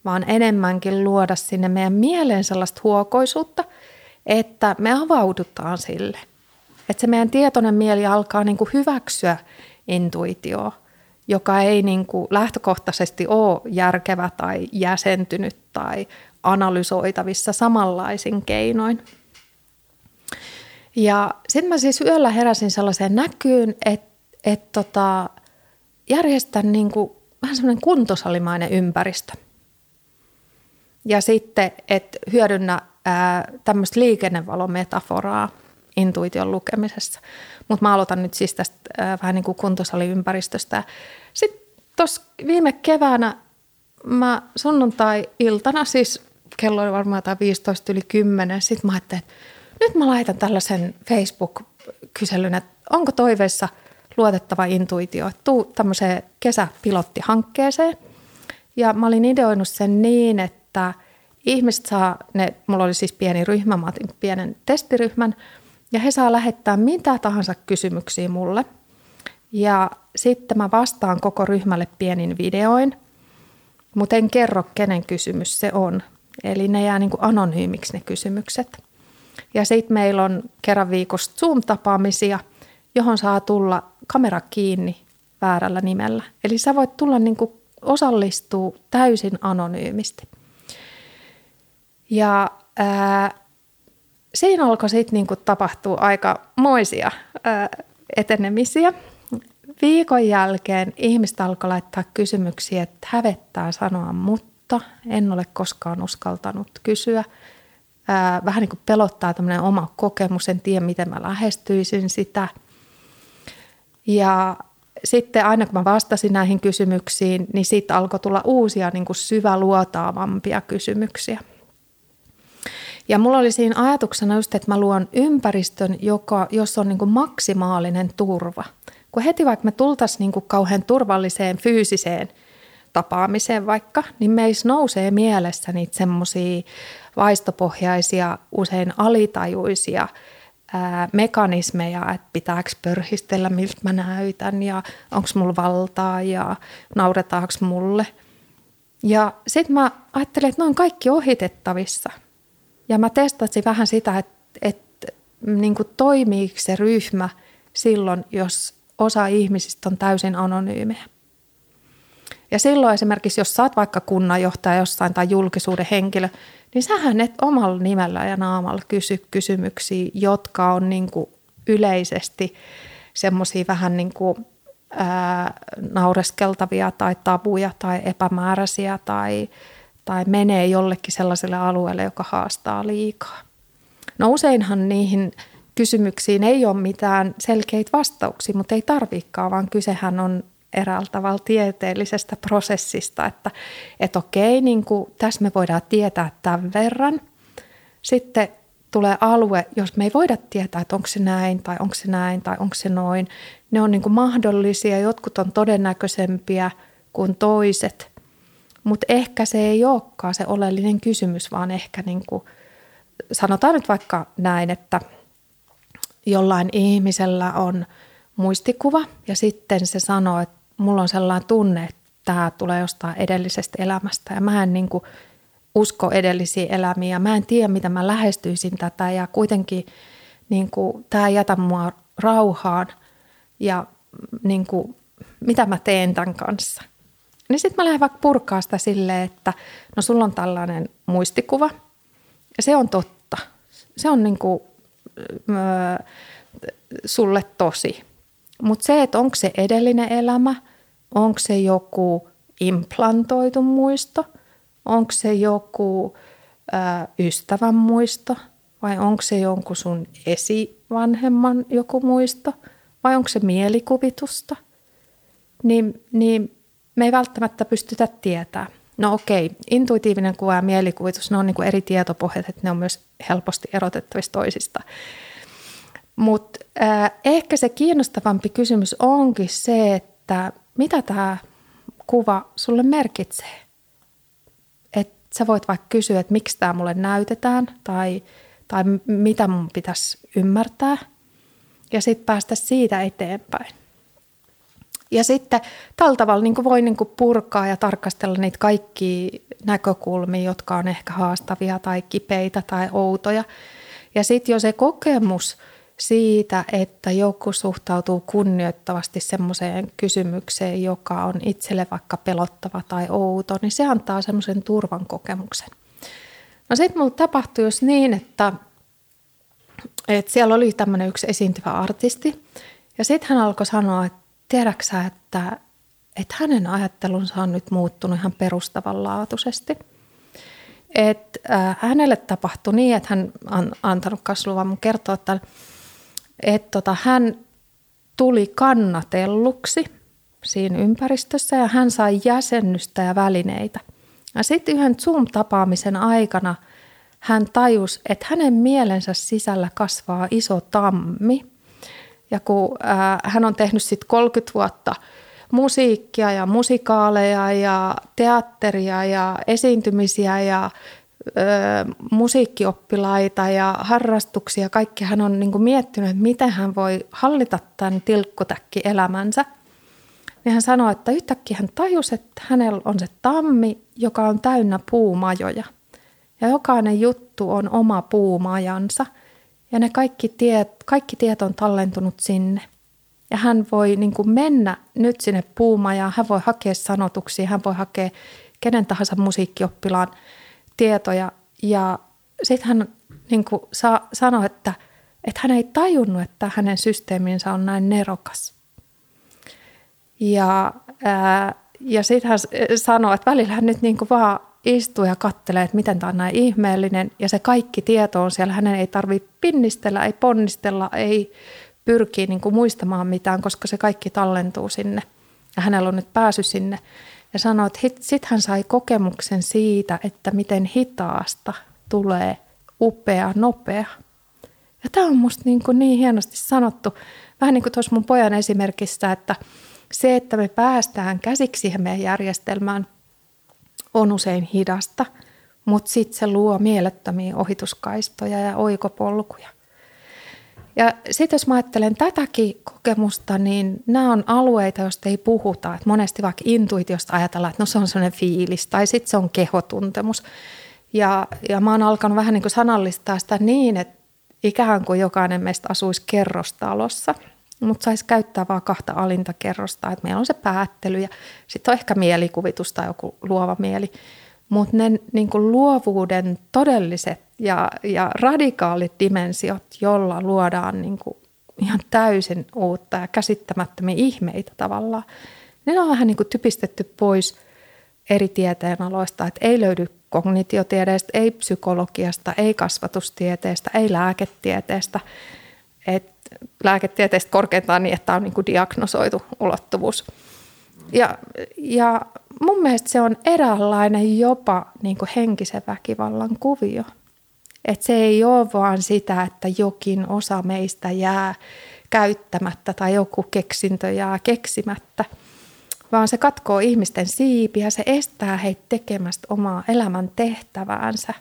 vaan enemmänkin luoda sinne meidän mieleen sellaista huokoisuutta, että me avaudutaan sille. Että se meidän tietoinen mieli alkaa niin kuin hyväksyä intuitioa, joka ei niin kuin lähtökohtaisesti ole järkevä tai jäsentynyt tai analysoitavissa samanlaisin keinoin. Ja sitten mä siis yöllä heräsin sellaiseen näkyyn, että et tota, järjestän niin kuin vähän semmoinen kuntosalimainen ympäristö. Ja sitten, että hyödynnä tämmöistä liikennevalometaforaa intuition lukemisessa. Mutta mä aloitan nyt siis tästä ää, vähän niin kuin kuntosaliympäristöstä. Sitten tuossa viime keväänä mä sunnuntai-iltana, siis kello oli varmaan jotain 15 yli 10, sitten mä ajattelin, että nyt mä laitan tällaisen Facebook-kyselyn, että onko toiveissa luotettava intuitio, että tuu tämmöiseen kesäpilottihankkeeseen. Ja mä olin ideoinut sen niin, että ihmiset saa, ne, mulla oli siis pieni ryhmä, mä otin pienen testiryhmän, ja he saa lähettää mitä tahansa kysymyksiä mulle. Ja sitten mä vastaan koko ryhmälle pienin videoin, mutta en kerro, kenen kysymys se on. Eli ne jää niin kuin anonyymiksi ne kysymykset. Ja sitten meillä on kerran viikossa Zoom-tapaamisia, johon saa tulla kamera kiinni väärällä nimellä. Eli sä voit tulla niin kuin osallistua täysin anonyymisti. Ja ää, siinä alkoi sitten niin tapahtua aika moisia ää, etenemisiä. Viikon jälkeen ihmiset alkoi laittaa kysymyksiä, että hävettää sanoa mutta, en ole koskaan uskaltanut kysyä – ää, vähän niin kuin pelottaa tämmöinen oma kokemus, en tiedä miten mä lähestyisin sitä. Ja sitten aina kun mä vastasin näihin kysymyksiin, niin siitä alkoi tulla uusia niin kuin syväluotaavampia kysymyksiä. Ja mulla oli siinä ajatuksena just, että mä luon ympäristön, joka, jossa on niin kuin maksimaalinen turva. Kun heti vaikka me tultaisiin niin kuin kauhean turvalliseen fyysiseen tapaamiseen vaikka, niin meissä nousee mielessä niitä semmoisia vaistopohjaisia, usein alitajuisia ää, mekanismeja, että pitääkö pörhistellä, miltä mä näytän ja onko mulla valtaa ja nauretaanko mulle. Ja sitten mä ajattelin, että ne on kaikki ohitettavissa. Ja mä testasin vähän sitä, että, että niin toimiiko se ryhmä silloin, jos osa ihmisistä on täysin anonyymejä. Ja silloin esimerkiksi, jos oot vaikka kunnanjohtaja jossain tai julkisuuden henkilö, niin sähän et omalla nimellä ja naamalla kysy kysymyksiä, jotka on niin kuin yleisesti semmoisia vähän niin kuin, ää, naureskeltavia tai tabuja tai epämääräisiä tai, tai menee jollekin sellaiselle alueelle, joka haastaa liikaa. No useinhan niihin kysymyksiin ei ole mitään selkeitä vastauksia, mutta ei tarvikaan, vaan kysehän on eräällä tavalla tieteellisestä prosessista, että, että okei, niin kuin, tässä me voidaan tietää tämän verran. Sitten tulee alue, jos me ei voida tietää, että onko se näin tai onko se näin tai onko se noin. Ne on niin kuin mahdollisia, jotkut on todennäköisempiä kuin toiset, mutta ehkä se ei olekaan se oleellinen kysymys, vaan ehkä niin kuin, sanotaan nyt vaikka näin, että jollain ihmisellä on muistikuva ja sitten se sanoo, että mulla on sellainen tunne, että tämä tulee jostain edellisestä elämästä. Ja mä en niin kuin usko edellisiä elämiä. Ja mä en tiedä, mitä mä lähestyisin tätä. Ja kuitenkin niin kuin, tämä ei jätä mua rauhaan. Ja niin kuin, mitä mä teen tämän kanssa. Niin sitten mä lähden vaikka purkaa sitä silleen, että no sulla on tällainen muistikuva ja se on totta. Se on niin kuin, öö, sulle tosi. Mutta se, että onko se edellinen elämä, onko se joku implantoitu muisto, Onko se joku ö, ystävän muisto vai onko se jonkun sun esivanhemman joku muisto vai onko se mielikuvitusta, niin, niin me ei välttämättä pystytä tietää. No okei, intuitiivinen kuva ja mielikuvitus, ne on niin kuin eri tietopohjat, että ne on myös helposti erotettavissa toisista. Mutta äh, ehkä se kiinnostavampi kysymys onkin se, että mitä tämä kuva sulle merkitsee. Että sä voit vaikka kysyä, että miksi tämä mulle näytetään tai, tai mitä mun pitäisi ymmärtää ja sitten päästä siitä eteenpäin. Ja sitten tällä tavalla niin voi niin purkaa ja tarkastella niitä kaikki näkökulmia, jotka on ehkä haastavia tai kipeitä tai outoja. Ja sitten jo se kokemus siitä, että joku suhtautuu kunnioittavasti semmoiseen kysymykseen, joka on itselle vaikka pelottava tai outo, niin se antaa semmoisen turvan kokemuksen. No sitten mulla tapahtui just niin, että, että siellä oli tämmöinen yksi esiintyvä artisti, ja sitten hän alkoi sanoa, että tiedäksä, että, että hänen ajattelunsa on nyt muuttunut ihan perustavanlaatuisesti. Et, äh, hänelle tapahtui niin, että hän on antanut kasluvan mun kertoa, että, että tota, hän tuli kannatelluksi siinä ympäristössä ja hän sai jäsennystä ja välineitä. Ja sitten yhden Zoom-tapaamisen aikana hän tajusi, että hänen mielensä sisällä kasvaa iso tammi – ja kun äh, hän on tehnyt sitten 30 vuotta musiikkia ja musikaaleja ja teatteria ja esiintymisiä ja ö, musiikkioppilaita ja harrastuksia, kaikki hän on niin miettinyt, että miten hän voi hallita tämän tilkkutäkki elämänsä. Niin hän sanoi, että yhtäkkiä hän tajusi, että hänellä on se tammi, joka on täynnä puumajoja. Ja jokainen juttu on oma puumajansa – ja ne kaikki tiet, kaikki tiet on tallentunut sinne. Ja hän voi niin kuin mennä nyt sinne puumajaan, hän voi hakea sanotuksia, hän voi hakea kenen tahansa musiikkioppilaan tietoja. Ja sitten hän niin kuin sa- sanoi, että, että hän ei tajunnut, että hänen systeeminsä on näin nerokas. Ja, ja sitten hän sanoi, että välillä hän nyt niin kuin vaan istuu ja katselee, että miten tämä on näin ihmeellinen ja se kaikki tieto on siellä. Hänen ei tarvitse pinnistellä, ei ponnistella, ei pyrkiä niin kuin muistamaan mitään, koska se kaikki tallentuu sinne. Ja hänellä on nyt pääsy sinne. Ja sanoi, että sitten hän sai kokemuksen siitä, että miten hitaasta tulee upea, nopea. Ja tämä on musta niin, kuin niin hienosti sanottu. Vähän niin kuin tuossa mun pojan esimerkissä, että se, että me päästään käsiksi siihen meidän järjestelmään, on usein hidasta, mutta sitten se luo mielettömiä ohituskaistoja ja oikopolkuja. Ja sitten jos mä ajattelen tätäkin kokemusta, niin nämä on alueita, joista ei puhuta. Et monesti vaikka intuitiosta ajatellaan, että no se on sellainen fiilis tai sitten se on kehotuntemus. Ja, ja mä oon alkanut vähän niin kuin sanallistaa sitä niin, että ikään kuin jokainen meistä asuisi kerrostalossa – mutta saisi käyttää vain kahta alinta kerrosta, että meillä on se päättely ja sitten on ehkä mielikuvitus tai joku luova mieli. Mutta ne niin kuin luovuuden todelliset ja, ja radikaalit dimensiot, jolla luodaan niin kuin ihan täysin uutta ja käsittämättömiä ihmeitä tavallaan, ne on vähän niin kuin typistetty pois eri tieteenaloista, että ei löydy kognitiotieteestä, ei psykologiasta, ei kasvatustieteestä, ei lääketieteestä. Et lääketieteestä korkeintaan niin, että on niin kuin diagnosoitu ulottuvuus. Ja, ja mun mielestä se on eräänlainen jopa niin kuin henkisen väkivallan kuvio. Että se ei ole vaan sitä, että jokin osa meistä jää käyttämättä tai joku keksintö jää keksimättä, vaan se katkoo ihmisten siipiä, se estää heitä tekemästä omaa elämän tehtäväänsä.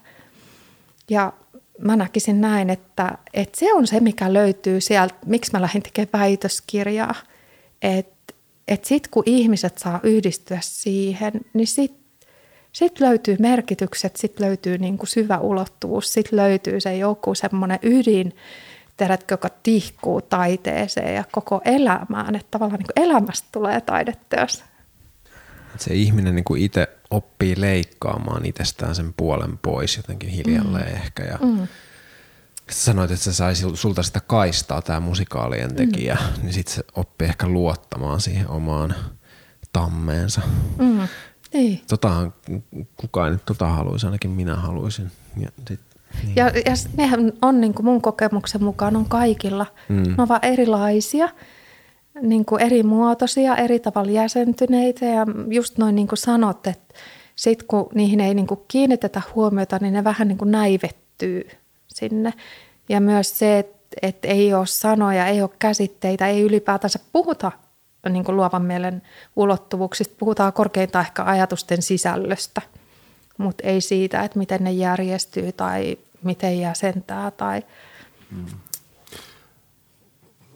Ja mä näkisin näin, että, että se on se, mikä löytyy sieltä, miksi mä lähdin tekemään väitöskirjaa. Että et sitten kun ihmiset saa yhdistyä siihen, niin sitten sit löytyy merkitykset, sitten löytyy niinku syvä ulottuvuus, sitten löytyy se joku semmoinen ydin, tiedätkö, joka tihkuu taiteeseen ja koko elämään. Että tavallaan niin elämästä tulee taideteos. Se ihminen niin itse oppii leikkaamaan itsestään sen puolen pois jotenkin hiljalleen mm. ehkä. Ja mm. Sanoit, että se sai sulta sitä kaistaa tämä musikaalien mm. tekijä, mm. niin sitten se oppii ehkä luottamaan siihen omaan tammeensa. Mm. Niin. Totahan kukaan ei nyt tota haluaisi, ainakin minä haluaisin. Ja, sit, niin. Ja, ja nehän on niin kuin mun kokemuksen mukaan on kaikilla. Mm. Ne ovat erilaisia, niin kuin eri muotoisia, eri tavalla jäsentyneitä ja just noin niin kuin sanot, että sit kun niihin ei niin kuin kiinnitetä huomiota, niin ne vähän niin kuin näivettyy sinne. Ja myös se, että, että ei ole sanoja, ei ole käsitteitä, ei ylipäätänsä puhuta niin kuin luovan mielen ulottuvuuksista. Puhutaan korkeintaan ehkä ajatusten sisällöstä, mutta ei siitä, että miten ne järjestyy tai miten jäsentää. Tai...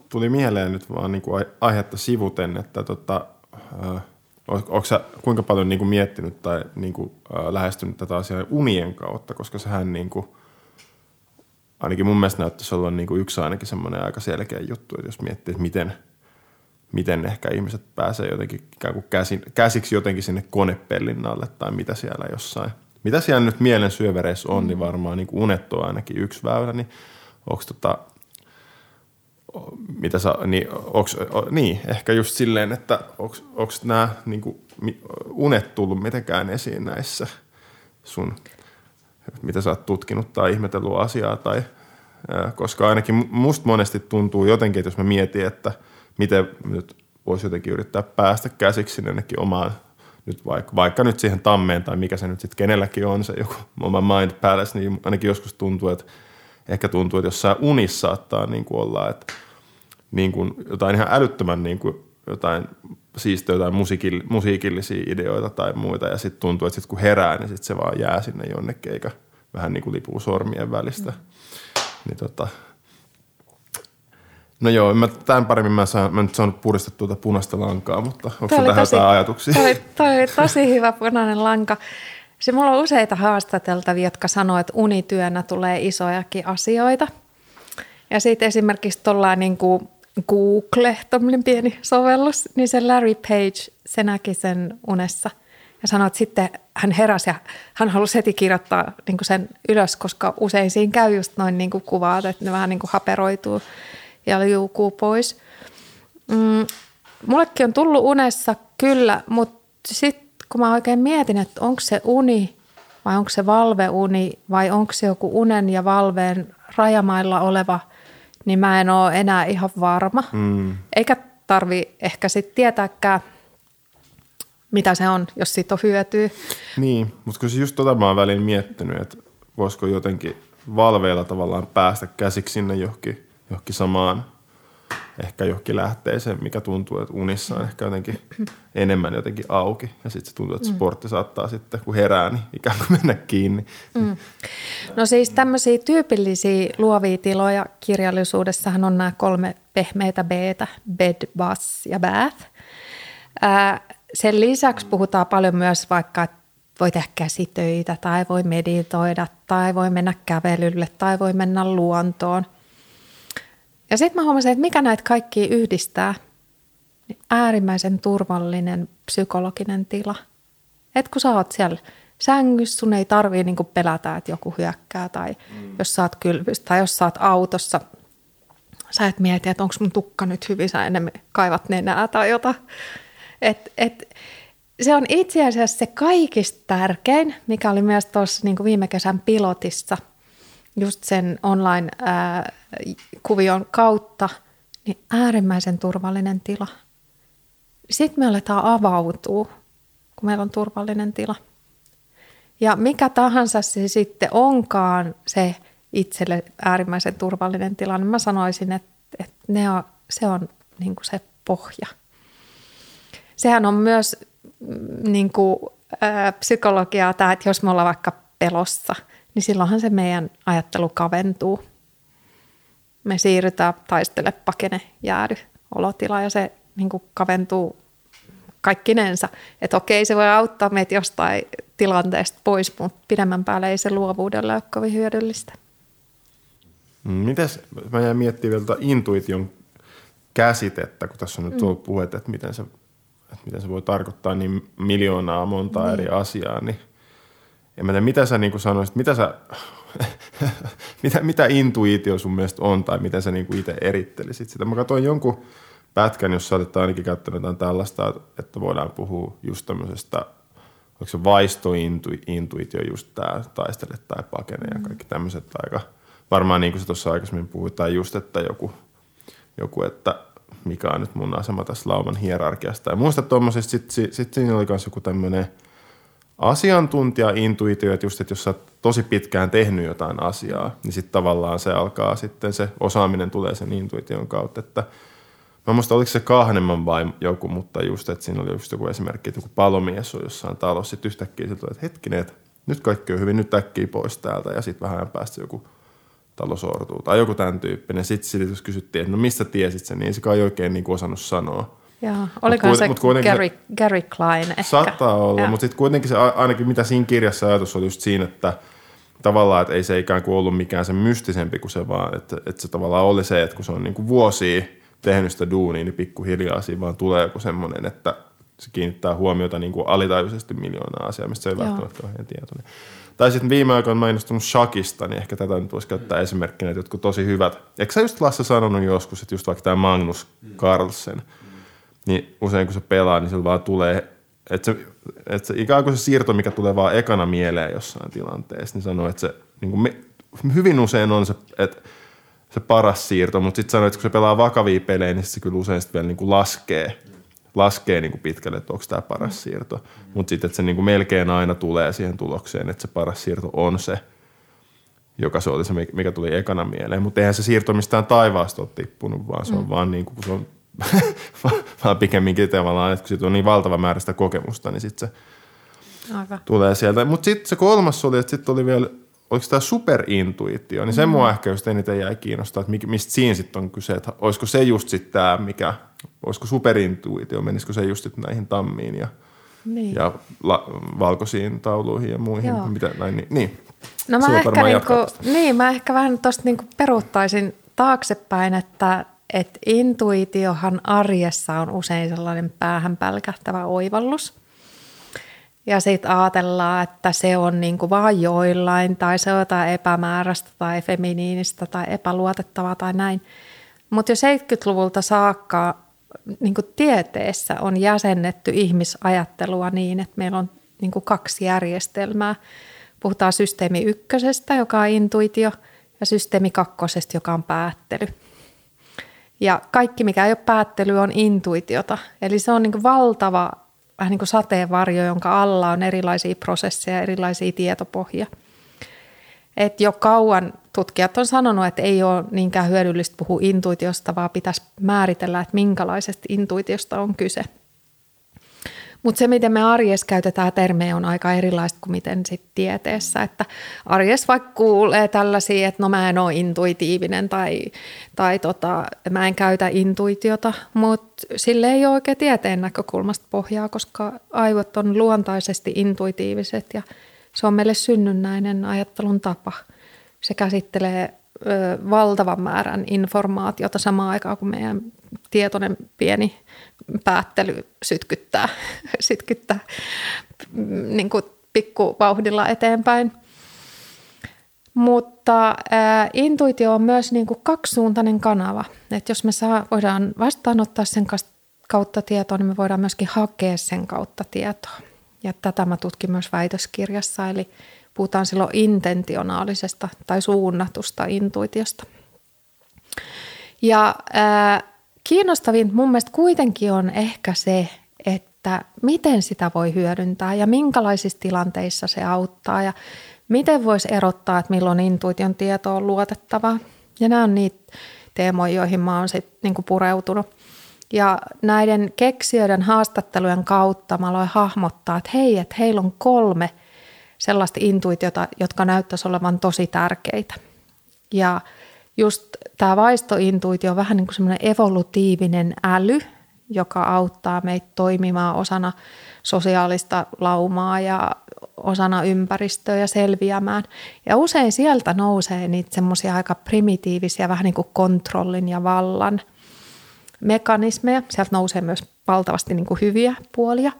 Tuli mieleen nyt vaan niin kuin aihetta sivuten, että tota, äh, onko sä kuinka paljon niin kuin miettinyt tai niin kuin, äh, lähestynyt tätä asiaa unien kautta, koska sehän niin kuin, ainakin mun mielestä näyttäisi olla niin kuin yksi ainakin semmoinen aika selkeä juttu, että jos miettii, että miten, miten ehkä ihmiset pääsee jotenkin ikään kuin käsin, käsiksi jotenkin sinne konepellin alle tai mitä siellä jossain. Mitä siellä nyt mielen syövereissä on, niin varmaan niin kuin unet on ainakin yksi väylä, niin onko tota, mitä sä, niin, onks, niin, ehkä just silleen, että onko nämä niin unet tullut mitenkään esiin näissä sun, mitä sä oot tutkinut tai ihmetellyt asiaa, tai, koska ainakin musta monesti tuntuu jotenkin, että jos mä mietin, että miten nyt voisi jotenkin yrittää päästä käsiksi sinne ainakin omaan, nyt vaikka, vaikka nyt siihen tammeen tai mikä se nyt sitten kenelläkin on se joku oma mind palace, niin ainakin joskus tuntuu, että ehkä tuntuu, että jossain unissa saattaa niin kuin olla, että niin kuin jotain ihan älyttömän niin kuin jotain siistö jotain musiikil, musiikillisia ideoita tai muita ja sitten tuntuu, että sit kun herää, niin sit se vaan jää sinne jonnekin eikä vähän niin kuin lipuu sormien välistä. Mm. Niin tota, No joo, mä, tämän paremmin mä, saan, mä nyt saanut puristettua tuota punaista lankaa, mutta onko tähän tosi- jotain ajatuksia? Toi, toi oli tosi hyvä punainen lanka. Se mulla on useita haastateltavia, jotka sanoo, että unityönä tulee isojakin asioita. Ja sitten esimerkiksi tuolla niin kuin Google, tuommoinen pieni sovellus, niin se Larry Page, se näki sen unessa. Ja sanoi, että sitten hän heräsi ja hän halusi heti kirjoittaa niin sen ylös, koska usein siinä käy just noin niin kuvat, että ne vähän niin haperoituu ja liukuu pois. Mm, mullekin on tullut unessa kyllä, mutta sitten kun mä oikein mietin, että onko se uni vai onko se valveuni vai onko se joku unen ja valveen rajamailla oleva, niin mä en ole enää ihan varma. Mm. Eikä tarvi ehkä sitten tietääkään, mitä se on, jos siitä on hyötyä. Niin, mutta kyllä se just tota mä oon välillä miettinyt, että voisiko jotenkin valveilla tavallaan päästä käsiksi sinne johonkin, johonkin samaan, ehkä johonkin lähteeseen, mikä tuntuu, että unissa on ehkä jotenkin enemmän jotenkin auki. Ja sitten se tuntuu, että sportti saattaa sitten, kun herää, niin ikään kuin mennä kiinni. Mm. No siis tämmöisiä tyypillisiä luovia tiloja kirjallisuudessahan on nämä kolme pehmeitä b bed, bus ja bath. Ää, sen lisäksi puhutaan paljon myös vaikka, että voi tehdä käsitöitä tai voi meditoida tai voi mennä kävelylle tai voi mennä luontoon. Ja sitten mä huomasin, että mikä näitä kaikkia yhdistää, niin äärimmäisen turvallinen psykologinen tila. Et kun sä oot siellä sängyssä, sun ei tarvii niinku pelätä, että joku hyökkää tai mm. jos sä oot kylvyssä tai jos sä oot autossa, sä et mieti, että onko mun tukka nyt hyvin, sä enemmän kaivat nenää tai jotain. Et, et, se on itse asiassa se kaikista tärkein, mikä oli myös tuossa niin viime kesän pilotissa, just sen online-kuvion kautta, niin äärimmäisen turvallinen tila. Sitten me aletaan avautua, kun meillä on turvallinen tila. Ja mikä tahansa se sitten onkaan se itselle äärimmäisen turvallinen tila, niin mä sanoisin, että, että ne on, se on niin kuin se pohja. Sehän on myös mm, niin kuin, ää, psykologiaa tämä, että jos me ollaan vaikka pelossa, niin silloinhan se meidän ajattelu kaventuu. Me siirrytään taistele, pakene, jäädy olotila ja se niin kuin kaventuu kaikkinensa. Että okei, se voi auttaa meitä jostain tilanteesta pois, mutta pidemmän päälle ei se luovuudelle ole kovin hyödyllistä. Mm, Mites, mä jäin miettimään vielä tuota intuition käsitettä, kun tässä on nyt ollut puhe, että miten se, että miten se voi tarkoittaa niin miljoonaa monta niin. eri asiaa, niin en mä tiedä, mitä sä niin sanoisit, mitä sä, mitä, mitä intuitio sun mielestä on, tai miten sä niin itse erittelisit sitä. Mä katsoin jonkun pätkän, jossa olette ainakin käyttänyt jotain tällaista, että voidaan puhua just tämmöisestä onko se vaistointuitio just tämä taistele tai pakene ja kaikki tämmöiset aika, varmaan niin kuin se tuossa aikaisemmin puhuit, tai just, että joku, joku, että mikä on nyt mun asema tässä lauman hierarkiasta. Ja muista tuommoisesta, sitten sit, sit siinä oli myös joku tämmöinen asiantuntija-intuitio, että just, että jos sä oot tosi pitkään tehnyt jotain asiaa, niin sitten tavallaan se alkaa sitten, se osaaminen tulee sen intuition kautta, että – Mä muista, oliko se Kahneman vai joku, mutta just, että siinä oli just joku esimerkki, että joku palomies on jossain talossa, sitten yhtäkkiä tulee, että hetkinen, että nyt kaikki on hyvin, nyt äkkiä pois täältä, ja sitten vähän päästä joku talo sortuu, tai joku tämän tyyppinen. Sitten sit, jos kysyttiin, että no mistä tiesit sen, niin se kai oikein niin osannut sanoa. Joo, oliko mut, se mut Gary, se, Gary Klein ehkä? Saattaa olla, mutta sitten kuitenkin se ainakin mitä siinä kirjassa ajatus oli just siinä, että tavallaan, että ei se ikään kuin ollut mikään se mystisempi kuin se vaan, että, että se tavallaan oli se, että kun se on niin kuin vuosia tehnyt sitä duunia, niin pikkuhiljaa siinä vaan tulee joku semmoinen, että se kiinnittää huomiota niin kuin alitajuisesti miljoonaa asiaa, mistä se ei Joo. välttämättä ole tietoinen. Tai sitten viime aikoina mä innostunut Shakista, niin ehkä tätä nyt voisi käyttää esimerkkinä, että jotkut tosi hyvät. Eikö sä just Lasse sanonut joskus, että just vaikka tämä Magnus Carlsen, niin usein kun se pelaa, niin sillä vaan tulee, että se, että se ikään kuin se siirto, mikä tulee vaan ekana mieleen jossain tilanteessa, niin sanoo, että se niin kuin me, hyvin usein on se, että se paras siirto, mutta sitten sanoit, että kun se pelaa vakavia pelejä, niin se kyllä usein vielä niin kuin laskee, laskee niin kuin pitkälle, että onko tämä paras siirto. Mutta sitten, että se niin kuin melkein aina tulee siihen tulokseen, että se paras siirto on se, joka se oli se, mikä tuli ekana mieleen. Mutta eihän se siirto mistään taivaasta ole tippunut, vaan se on mm. vaan niin kuin, se on vaan pikemminkin tavallaan, että kun siitä on niin valtava määrä sitä kokemusta, niin sitten se Aivan. tulee sieltä. Mutta sitten se kolmas oli, että sitten oli vielä oliko tämä superintuitio, niin se mm. mua ehkä just eniten jäi kiinnostaa, että mistä siinä sitten on kyse, että olisiko se just sitten tämä, mikä, olisiko superintuitio, menisikö se just sitten näihin tammiin ja, niin. ja la, valkoisiin tauluihin ja muihin, Joo. mitä näin, niin, niin. No mä ehkä, niinku, niin, mä ehkä vähän tuosta niinku peruuttaisin taaksepäin, että et intuitiohan arjessa on usein sellainen päähän pälkähtävä oivallus – ja sitten ajatellaan, että se on niin kuin vaan joillain tai se on jotain epämääräistä tai feminiinistä tai epäluotettavaa tai näin. Mutta jo 70-luvulta saakka niin kuin tieteessä on jäsennetty ihmisajattelua niin, että meillä on niin kuin kaksi järjestelmää. Puhutaan systeemi ykkösestä, joka on intuitio, ja systeemi kakkosesta, joka on päättely. Ja kaikki, mikä ei ole päättely, on intuitiota. Eli se on niin valtava vähän niin kuin sateenvarjo, jonka alla on erilaisia prosesseja, erilaisia tietopohjia. Et jo kauan tutkijat on sanonut, että ei ole niinkään hyödyllistä puhua intuitiosta, vaan pitäisi määritellä, että minkälaisesta intuitiosta on kyse – mutta se, miten me arjessa käytetään termejä, on aika erilaista kuin miten sit tieteessä. Että arjessa vaikka kuulee tällaisia, että no mä en ole intuitiivinen tai, tai tota, mä en käytä intuitiota, mutta sille ei ole oikein tieteen näkökulmasta pohjaa, koska aivot on luontaisesti intuitiiviset ja se on meille synnynnäinen ajattelun tapa. Se käsittelee ö, valtavan määrän informaatiota samaan aikaan, kun meidän tietoinen pieni päättely sytkyttää, sytkyttää niin kuin pikkuvauhdilla eteenpäin. Mutta ää, intuitio on myös niin kuin kaksisuuntainen kanava. Et jos me saa, voidaan vastaanottaa sen kautta tietoa, niin me voidaan myöskin hakea sen kautta tietoa. Ja tätä mä tutkin myös väitöskirjassa, eli puhutaan silloin intentionaalisesta tai suunnatusta intuitiosta. Ja ää, Kiinnostavin mun mielestä kuitenkin on ehkä se, että miten sitä voi hyödyntää ja minkälaisissa tilanteissa se auttaa ja miten voisi erottaa, että milloin intuition tieto on luotettavaa. Ja nämä on niitä teemoja, joihin mä oon sitten niinku pureutunut. Ja näiden keksijöiden haastattelujen kautta mä aloin hahmottaa, että hei, että heillä on kolme sellaista intuitiota, jotka näyttäisi olevan tosi tärkeitä. Ja just tämä vaistointuitio on vähän niin kuin semmoinen evolutiivinen äly, joka auttaa meitä toimimaan osana sosiaalista laumaa ja osana ympäristöä ja selviämään. Ja usein sieltä nousee niitä semmoisia aika primitiivisiä, vähän niin kuin kontrollin ja vallan mekanismeja. Sieltä nousee myös valtavasti niin kuin hyviä puolia.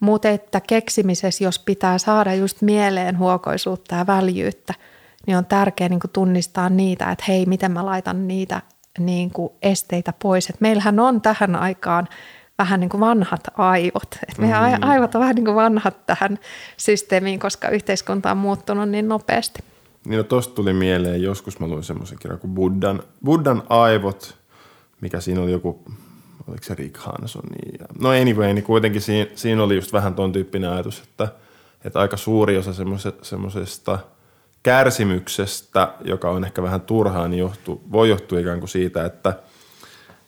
Mutta että keksimisessä, jos pitää saada just mieleen huokoisuutta ja väljyyttä – niin on tärkeää niin kuin tunnistaa niitä, että hei, miten mä laitan niitä niin kuin esteitä pois. Et meillähän on tähän aikaan vähän niin kuin vanhat aivot. Et meidän mm. aivot on vähän niin kuin vanhat tähän systeemiin, koska yhteiskunta on muuttunut niin nopeasti. Niin no tosta tuli mieleen, joskus mä luin semmoisen kirjan kuin Buddhan, Buddhan aivot, mikä siinä oli joku, oliko se Rick Hanson. Niin, no anyway, niin kuitenkin siinä, siinä oli just vähän ton tyyppinen ajatus, että, että aika suuri osa semmoisesta kärsimyksestä, joka on ehkä vähän turhaa, niin johtuu, voi johtua ikään kuin siitä, että –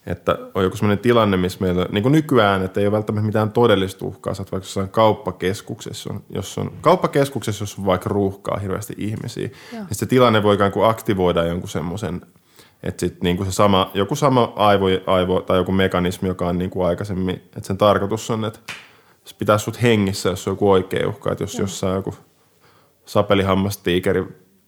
että on joku sellainen tilanne, missä meillä, niin kuin nykyään, että ei ole välttämättä mitään todellista uhkaa, sä vaikka jossain kauppakeskuksessa, on, jos on, kauppakeskuksessa, jos on vaikka ruuhkaa hirveästi ihmisiä, niin se tilanne voi ikään kuin aktivoida jonkun semmoisen, että sit niin kuin se sama, joku sama aivo, aivo tai joku mekanismi, joka on niin kuin aikaisemmin, että sen tarkoitus on, että se pitää sut hengissä, jos on joku oikea uhka, että jos Joo. jossain joku sapelihammastiikeri,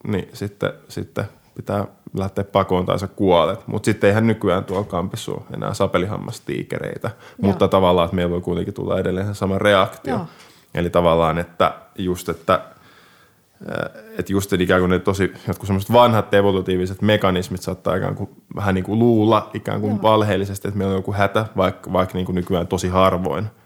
niin sitten, sitten pitää lähteä pakoon tai sä kuolet. Mutta sitten eihän nykyään tuolla kampissa ole enää sapelihammastiikereitä. Joo. Mutta tavallaan, että meillä voi kuitenkin tulla edelleen sama reaktio. Joo. Eli tavallaan, että just, että äh, että just että ikään kuin ne tosi jotkut semmoiset vanhat evolutiiviset mekanismit saattaa ikään kuin vähän niin kuin luulla ikään kuin Joo. valheellisesti, että meillä on joku hätä, vaikka, vaikka niin kuin nykyään tosi harvoin –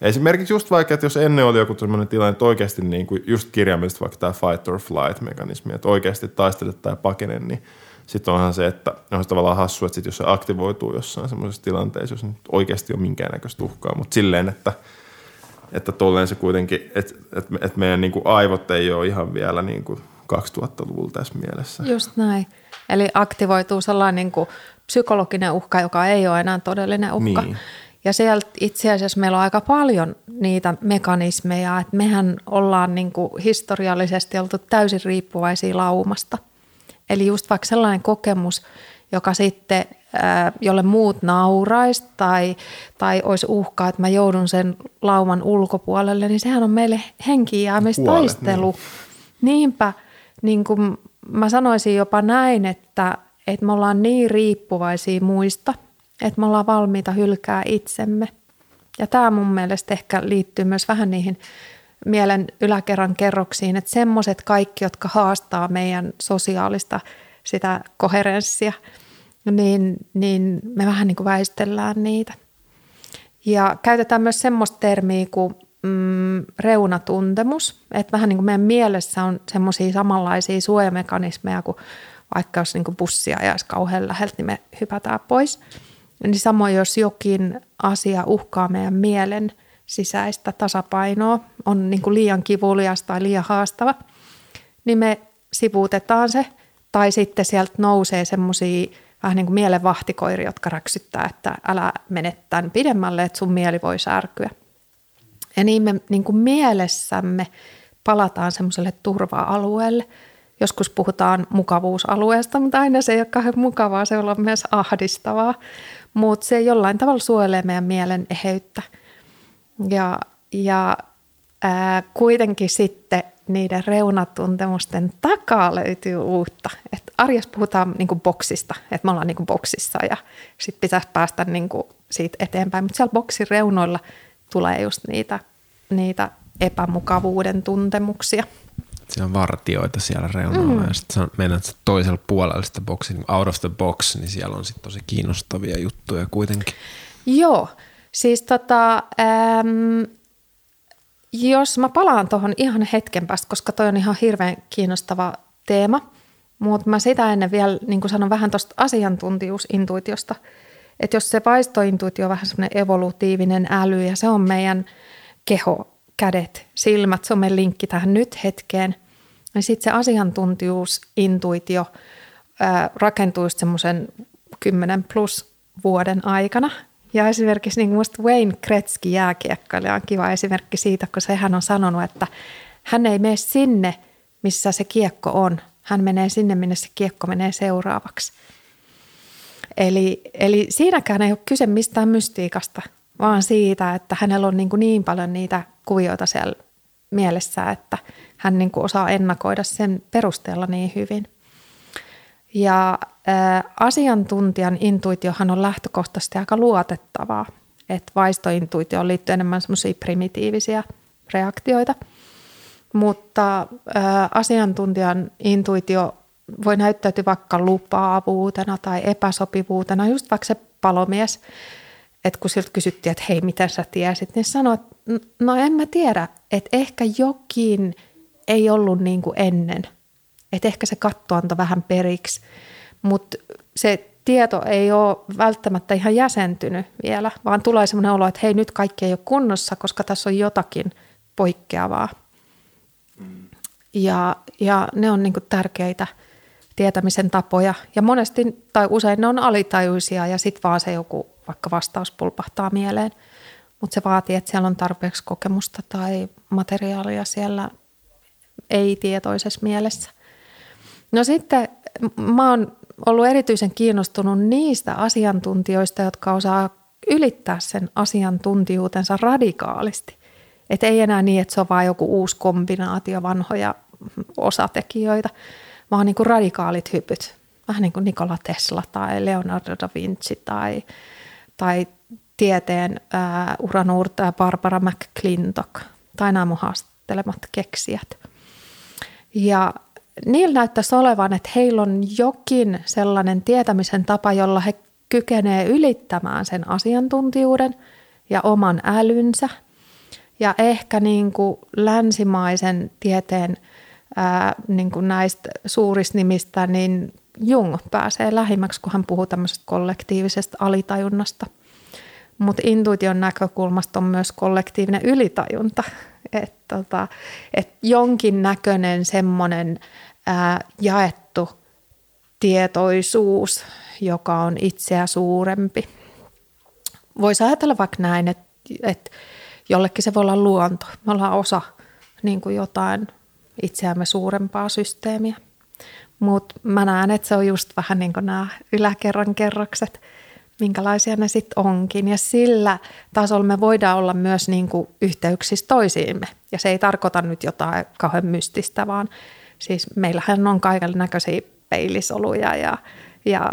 Esimerkiksi just vaikka, että jos ennen oli joku sellainen tilanne, että oikeasti niin kuin just kirjaimellisesti vaikka tämä fight or flight mekanismi, että oikeasti taistelet tai pakene, niin sitten onhan se, että on tavallaan hassu, että sit jos se aktivoituu jossain semmoisessa tilanteessa, jos nyt oikeasti on minkäännäköistä uhkaa, mutta silleen, että että tolleen se kuitenkin, että, että, että meidän niin kuin aivot ei ole ihan vielä niin kuin 2000-luvulla tässä mielessä. Just näin. Eli aktivoituu sellainen niin kuin psykologinen uhka, joka ei ole enää todellinen uhka. Niin. Ja sieltä itse asiassa meillä on aika paljon niitä mekanismeja, että mehän ollaan niin kuin historiallisesti oltu täysin riippuvaisia laumasta. Eli just vaikka sellainen kokemus, joka sitten, jolle muut nauraisi tai, tai olisi uhka, että mä joudun sen lauman ulkopuolelle, niin sehän on meille henkiinjäämistaistelu. Niin. Niinpä, niin kuin mä sanoisin jopa näin, että, että me ollaan niin riippuvaisia muista – että me ollaan valmiita hylkää itsemme. Ja tämä mun mielestä ehkä liittyy myös vähän niihin mielen yläkerran kerroksiin, että semmoiset kaikki, jotka haastaa meidän sosiaalista sitä koherenssia, niin, niin me vähän niin kuin väistellään niitä. Ja käytetään myös semmoista termiä kuin mm, reunatuntemus, että vähän niin kuin meidän mielessä on semmoisia samanlaisia suojamekanismeja kuin vaikka jos niin kuin bussia ajaisi kauhean läheltä, niin me hypätään pois – niin samoin jos jokin asia uhkaa meidän mielen sisäistä tasapainoa, on niin kuin liian kivulias tai liian haastava, niin me sivuutetaan se. Tai sitten sieltä nousee semmoisia vähän niin kuin mielenvahtikoiri, jotka räksyttää, että älä mene tämän pidemmälle, että sun mieli voi särkyä. Ja niin me niin kuin mielessämme palataan semmoiselle turva-alueelle. Joskus puhutaan mukavuusalueesta, mutta aina se ei ole kauhean mukavaa, se on myös ahdistavaa mutta se jollain tavalla suojelee meidän mielen eheyttä. Ja, ja ää, kuitenkin sitten niiden reunatuntemusten takaa löytyy uutta. Et arjessa puhutaan niinku boksista, että me ollaan niinku boksissa ja sitten pitäisi päästä niinku siitä eteenpäin. Mutta siellä boksin reunoilla tulee just niitä, niitä epämukavuuden tuntemuksia siellä on vartioita siellä reunalla mm. ja sitten meidän toisella puolella sitä boksin, out of the box, niin siellä on sitten tosi kiinnostavia juttuja kuitenkin. Joo, siis tota, äm, jos mä palaan tuohon ihan hetken päästä, koska toi on ihan hirveän kiinnostava teema, mutta mä sitä ennen vielä niin kuin sanon vähän tuosta asiantuntijuusintuitiosta, että jos se vaistointuitio on vähän semmoinen evolutiivinen äly ja se on meidän keho kädet, silmät, meidän linkki tähän nyt hetkeen. Ja sitten se asiantuntijuus, intuitio ää, rakentuu just semmoisen 10 plus vuoden aikana. Ja esimerkiksi niin musta Wayne Gretzky jääkiekkailija on kiva esimerkki siitä, kun sehän on sanonut, että hän ei mene sinne, missä se kiekko on. Hän menee sinne, minne se kiekko menee seuraavaksi. Eli, eli siinäkään ei ole kyse mistään mystiikasta, vaan siitä, että hänellä on niin, kuin niin paljon niitä kuvioita siellä mielessä, että hän niin kuin osaa ennakoida sen perusteella niin hyvin. Ja ä, asiantuntijan intuitiohan on lähtökohtaisesti aika luotettavaa, että vaistointuitioon liittyy enemmän semmoisia primitiivisiä reaktioita. Mutta ä, asiantuntijan intuitio voi näyttäytyä vaikka lupaavuutena tai epäsopivuutena, just vaikka se palomies – että kun siltä kysyttiin, että hei, mitä sä tiesit, niin sanoi, että no en mä tiedä, että ehkä jokin ei ollut niin kuin ennen. Että ehkä se katto antoi vähän periksi, mutta se tieto ei ole välttämättä ihan jäsentynyt vielä, vaan tulee sellainen olo, että hei nyt kaikki ei ole kunnossa, koska tässä on jotakin poikkeavaa. Ja, ja ne on niin tärkeitä tietämisen tapoja. Ja monesti tai usein ne on alitajuisia ja sitten vaan se joku vaikka vastaus pulpahtaa mieleen. Mutta se vaatii, että siellä on tarpeeksi kokemusta tai materiaalia siellä ei-tietoisessa mielessä. No sitten mä oon ollut erityisen kiinnostunut niistä asiantuntijoista, jotka osaa ylittää sen asiantuntijuutensa radikaalisti. Että ei enää niin, että se on vain joku uusi kombinaatio vanhoja osatekijöitä, vaan niin kuin radikaalit hypyt. Vähän niin kuin Nikola Tesla tai Leonardo da Vinci tai, tai tieteen ää, uranuurta ja Barbara McClintock tai nämä mun haastattelemat keksijät. Ja niillä näyttäisi olevan, että heillä on jokin sellainen tietämisen tapa, jolla he kykenevät ylittämään sen asiantuntijuuden ja oman älynsä. Ja ehkä niin kuin länsimaisen tieteen ää, niin kuin näistä suurista nimistä, niin Jung pääsee lähimmäksi, kun hän puhuu tämmöisestä kollektiivisesta alitajunnasta. Mutta intuition näkökulmasta on myös kollektiivinen ylitajunta, että tota, et jonkin näköinen semmoinen jaettu tietoisuus, joka on itseä suurempi. Voisi ajatella vaikka näin, että, että jollekin se voi olla luonto. Me ollaan osa niin kuin jotain itseämme suurempaa systeemiä. Mutta mä näen, että se on just vähän niin kuin nämä yläkerran kerrokset, minkälaisia ne sitten onkin. Ja sillä tasolla me voidaan olla myös niin kuin yhteyksissä toisiimme. Ja se ei tarkoita nyt jotain kauhean mystistä, vaan siis meillähän on kaiken näköisiä peilisoluja ja, ja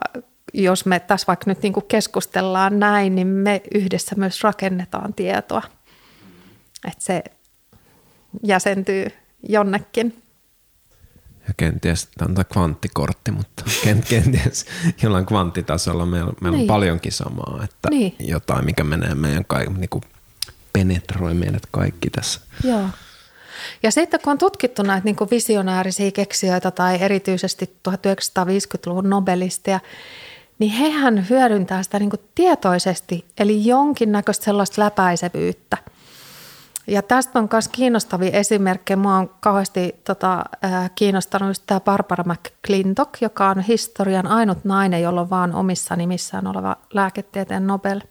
jos me tässä vaikka nyt niin kuin keskustellaan näin, niin me yhdessä myös rakennetaan tietoa. Että se jäsentyy jonnekin. Ja kenties tämä on kvanttikortti, mutta kenties jollain kvanttitasolla meillä, meillä niin. on paljonkin samaa, että niin. jotain, mikä menee meidän kaikki, niin kuin penetroi meidät kaikki tässä. Joo. Ja sitten kun on tutkittu näitä niin kuin visionäärisiä keksijöitä tai erityisesti 1950-luvun nobelisteja, niin hehän hyödyntää sitä niin kuin tietoisesti, eli jonkinnäköistä sellaista läpäisevyyttä – ja tästä on myös kiinnostavia esimerkkejä. Mua on kauheasti tota, äh, kiinnostanut tämä Barbara McClintock, joka on historian ainut nainen, jolla on vaan omissa nimissään oleva lääketieteen Nobel.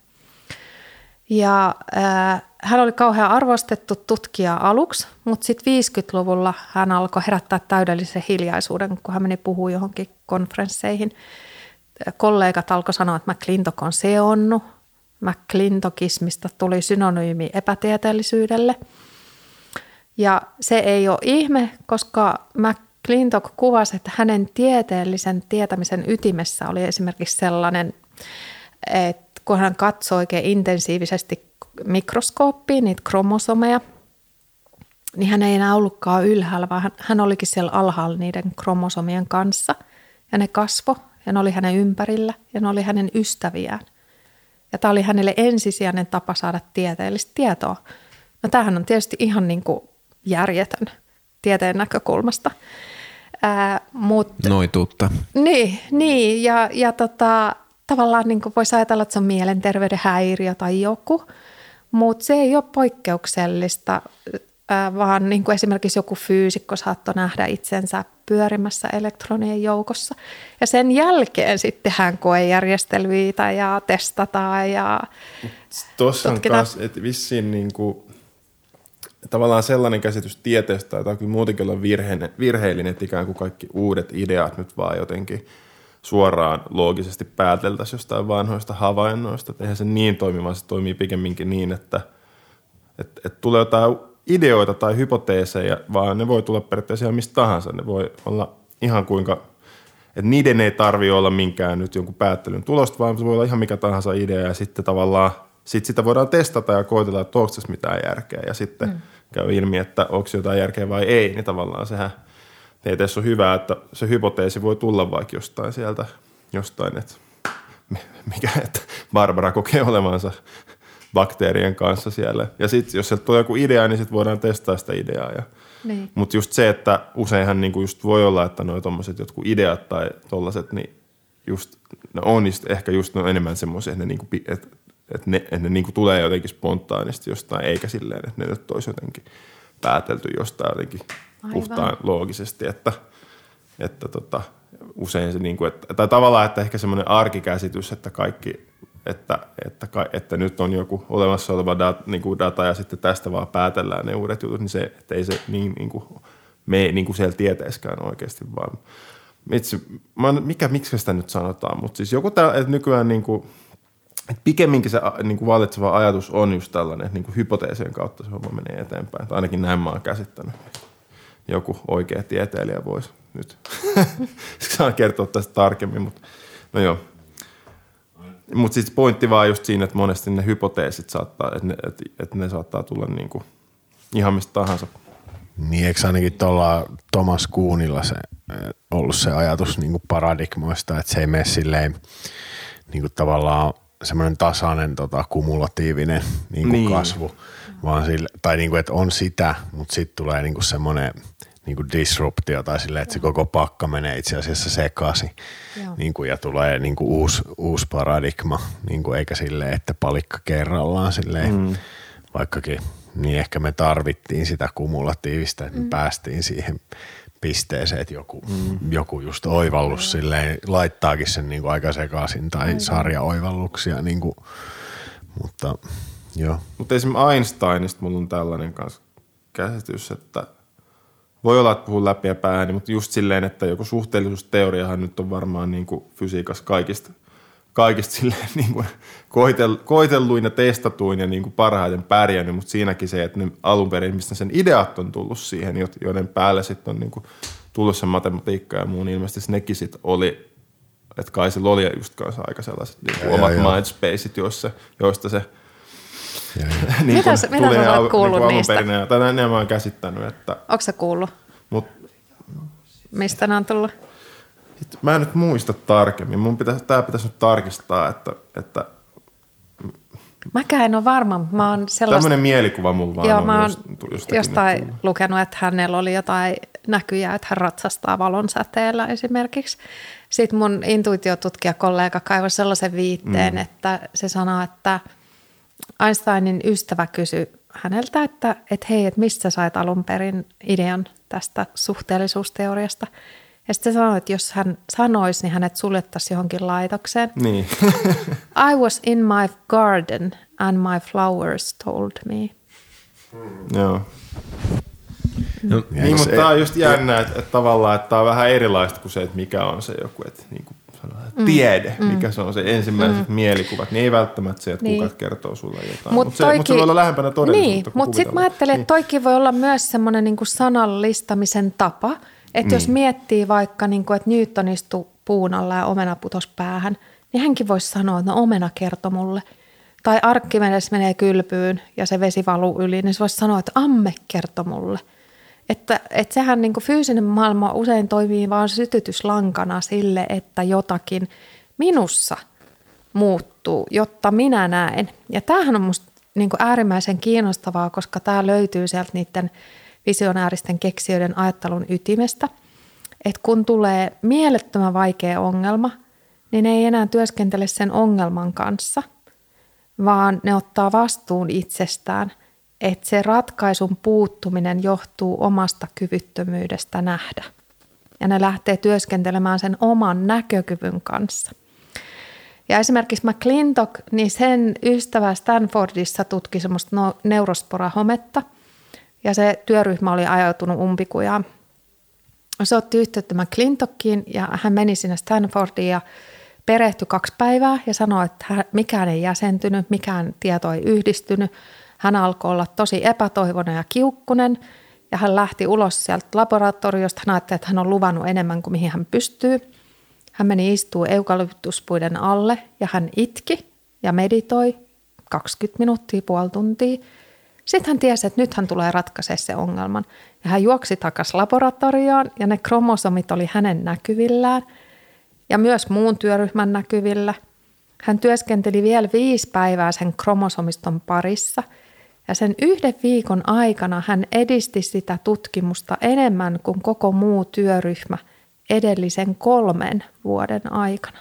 Ja äh, hän oli kauhean arvostettu tutkija aluksi, mutta sitten 50-luvulla hän alkoi herättää täydellisen hiljaisuuden, kun hän meni puhua johonkin konferensseihin. Kollegat alkoi sanoa, että McClintock on seonnut, McClintokismista tuli synonyymi epätieteellisyydelle. Ja se ei ole ihme, koska McClintock kuvasi, että hänen tieteellisen tietämisen ytimessä oli esimerkiksi sellainen, että kun hän katsoi oikein intensiivisesti mikroskooppiin niitä kromosomeja, niin hän ei enää ollutkaan ylhäällä, vaan hän olikin siellä alhaalla niiden kromosomien kanssa. Ja ne kasvo ja ne oli hänen ympärillä ja ne oli hänen ystäviään. Ja tämä oli hänelle ensisijainen tapa saada tieteellistä tietoa. No tämähän on tietysti ihan niin kuin järjetön tieteen näkökulmasta. Ää, mut, Noituutta. Niin, niin ja, ja tota, tavallaan niin voisi ajatella, että se on mielenterveyden häiriö tai joku, mutta se ei ole poikkeuksellista, vaan niin kuin esimerkiksi joku fyysikko saattoi nähdä itsensä pyörimässä elektronien joukossa. Ja sen jälkeen sitten tehdään koejärjestelyitä ja testataan ja Tuossa on myös, että vissiin niin kuin, tavallaan sellainen käsitys tieteestä, että on kyllä muutenkin olla virheinen, virheellinen, että ikään kuin kaikki uudet ideat nyt vaan jotenkin suoraan loogisesti pääteltäisiin jostain vanhoista havainnoista. Että eihän se niin toimi, vaan se toimii pikemminkin niin, että, että, että tulee jotain ideoita tai hypoteeseja, vaan ne voi tulla periaatteessa mistä tahansa. Ne voi olla ihan kuinka, että niiden ei tarvi olla minkään nyt jonkun päättelyn tulosta, vaan se voi olla ihan mikä tahansa idea ja sitten tavallaan sit sitä voidaan testata ja koitella, että onko tässä mitään järkeä ja sitten mm. käy ilmi, että onko jotain järkeä vai ei, niin tavallaan sehän tieteessä on hyvä, että se hypoteesi voi tulla vaikka jostain sieltä, jostain, että mikä, että Barbara kokee olevansa bakteerien kanssa siellä. Ja sitten jos sieltä tulee joku idea, niin sitten voidaan testaa sitä ideaa. Ja, niin. Mutta just se, että useinhan niinku just voi olla, että noin tuommoiset jotkut ideat tai tollaset, niin just, ne on just, ehkä just ne on enemmän semmoisia, että ne, niinku, että, että ne, että ne niinku tulee jotenkin spontaanisti jostain, eikä silleen, että ne nyt olisi jotenkin päätelty jostain jotenkin Aivan. puhtaan loogisesti, että, että tota, usein se, niin kuin, että, tai tavallaan, että ehkä semmoinen arkikäsitys, että kaikki, että, että, että nyt on joku olemassa oleva data, niin kuin data ja sitten tästä vaan päätellään ne uudet jutut, niin se, että ei se niin, niin kuin, me niin kuin siellä tieteeskään oikeasti, vaan itse, mä, mikä, miksi sitä nyt sanotaan, mutta siis joku tää, että nykyään niin kuin, että pikemminkin se niin kuin vallitseva ajatus on just tällainen, että niin kuin hypoteesien kautta se homma menee eteenpäin. Tai ainakin näin mä oon käsittänyt. Joku oikea tieteilijä voisi nyt. Kertoa tästä tarkemmin, mutta no joo. Mutta siis pointti vaan just siinä, että monesti ne hypoteesit saattaa, että ne, että, että ne saattaa tulla niin kuin ihan mistä tahansa. Niin, eikö ainakin tuolla Thomas Kuunilla se ollut se ajatus niin kuin paradigmoista, että se ei mene silleen niin kuin tavallaan semmoinen tasainen tota, kumulatiivinen niin kuin niin. kasvu, vaan sille, tai niin kuin, että on sitä, mutta sitten tulee niin kuin semmoinen – niin kuin disruptio tai sille, että se koko pakka menee itse asiassa sekaisin niin kuin, ja tulee niin kuin uusi, uusi paradigma, niin kuin, eikä sille, että palikka kerrallaan silleen, mm. vaikkakin niin ehkä me tarvittiin sitä kumulatiivista, että me mm. päästiin siihen pisteeseen, että joku, mm. joku just oivallus mm. silleen, laittaakin sen niin kuin aika sekaisin tai mm. sarja-oivalluksia, niin kuin, mutta joo. Mutta esimerkiksi Einsteinista mulla on tällainen kanssa käsitys, että voi olla, että puhun läpi ja pääni, mutta just silleen, että joku suhteellisuusteoriahan nyt on varmaan niin kuin fysiikassa kaikista, kaikista silleen niin kuin koitel, koitelluin ja testatuin ja niin kuin parhaiten pärjännyt, mutta siinäkin se, että ne alun perin, mistä sen ideat on tullut siihen, joiden päälle sitten on niin kuin tullut se matematiikka ja muun, niin ilmeisesti nekin sitten oli, että kai se oli just kanssa aika sellaiset niin kuin omat mindspaceit, joissa, joista se – niin mitä, mitä tulee olet kuullut niin niistä? Tai näin mä oon käsittänyt. Että, Onko sä kuullut? Mut, Mistä ne on tullut? Mä en nyt muista tarkemmin. Mun pitäisi, tää pitäisi nyt tarkistaa, että, että Mäkään en ole varma. Mä oon sellaista... Tämmöinen mielikuva mulla vaan Joo, on mä oon just, jostain lukenut, että hänellä oli jotain näkyjä, että hän ratsastaa valonsäteellä esimerkiksi. Sitten mun intuitiotutkijakollega kaivoi sellaisen viitteen, mm. että se sanoo, että – Einsteinin ystävä kysyi häneltä, että, että hei, että mistä sait alun perin idean tästä suhteellisuusteoriasta. Ja sitten sanoi, että jos hän sanoisi, niin hänet suljettaisiin johonkin laitokseen. Niin. I was in my garden and my flowers told me. Joo. No, niin, mutta tämä on just jännä, että, että tavallaan että tämä on vähän erilaista kuin se, että mikä on se joku, että niin kuin mm. tiede, mm. mikä se on se ensimmäiset mm. mielikuvat, niin ei välttämättä se, että niin. kuka kertoo sulle jotain. Mutta mut se, mut se voi olla lähempänä todellisuutta. Niin, mutta sitten mä ajattelen, että toikin voi olla myös semmoinen niinku sanallistamisen tapa, että niin. jos miettii vaikka, niinku, että Newton istui puun alla ja omena putos päähän, niin hänkin voisi sanoa, että no omena kertoi mulle. Tai Arkkimedes menee kylpyyn ja se vesi valuu yli, niin se voisi sanoa, että amme kertoi mulle – että, että sehän niin fyysinen maailma usein toimii vain sytytyslankana sille, että jotakin minussa muuttuu, jotta minä näen. Ja tämähän on minusta niin äärimmäisen kiinnostavaa, koska tämä löytyy sieltä niiden visionääristen keksijöiden ajattelun ytimestä. Että kun tulee mielettömän vaikea ongelma, niin ei enää työskentele sen ongelman kanssa, vaan ne ottaa vastuun itsestään – että se ratkaisun puuttuminen johtuu omasta kyvyttömyydestä nähdä. Ja ne lähtee työskentelemään sen oman näkökyvyn kanssa. Ja esimerkiksi McClintock, niin sen ystävä Stanfordissa tutki semmoista no, neurosporahometta. Ja se työryhmä oli ajautunut umpikujaan. Se otti yhteyttä McClintockiin ja hän meni sinne Stanfordiin ja perehtyi kaksi päivää ja sanoi, että mikään ei jäsentynyt, mikään tieto ei yhdistynyt – hän alkoi olla tosi epätoivoinen ja kiukkunen ja hän lähti ulos sieltä laboratoriosta. Hän ajatteli, että hän on luvannut enemmän kuin mihin hän pystyy. Hän meni istuu eukalyptuspuiden alle ja hän itki ja meditoi 20 minuuttia, puoli tuntia. Sitten hän tiesi, että nyt hän tulee ratkaisemaan se ongelman. Ja hän juoksi takaisin laboratorioon ja ne kromosomit oli hänen näkyvillään ja myös muun työryhmän näkyvillä – Hän työskenteli vielä viisi päivää sen kromosomiston parissa ja sen yhden viikon aikana hän edisti sitä tutkimusta enemmän kuin koko muu työryhmä edellisen kolmen vuoden aikana.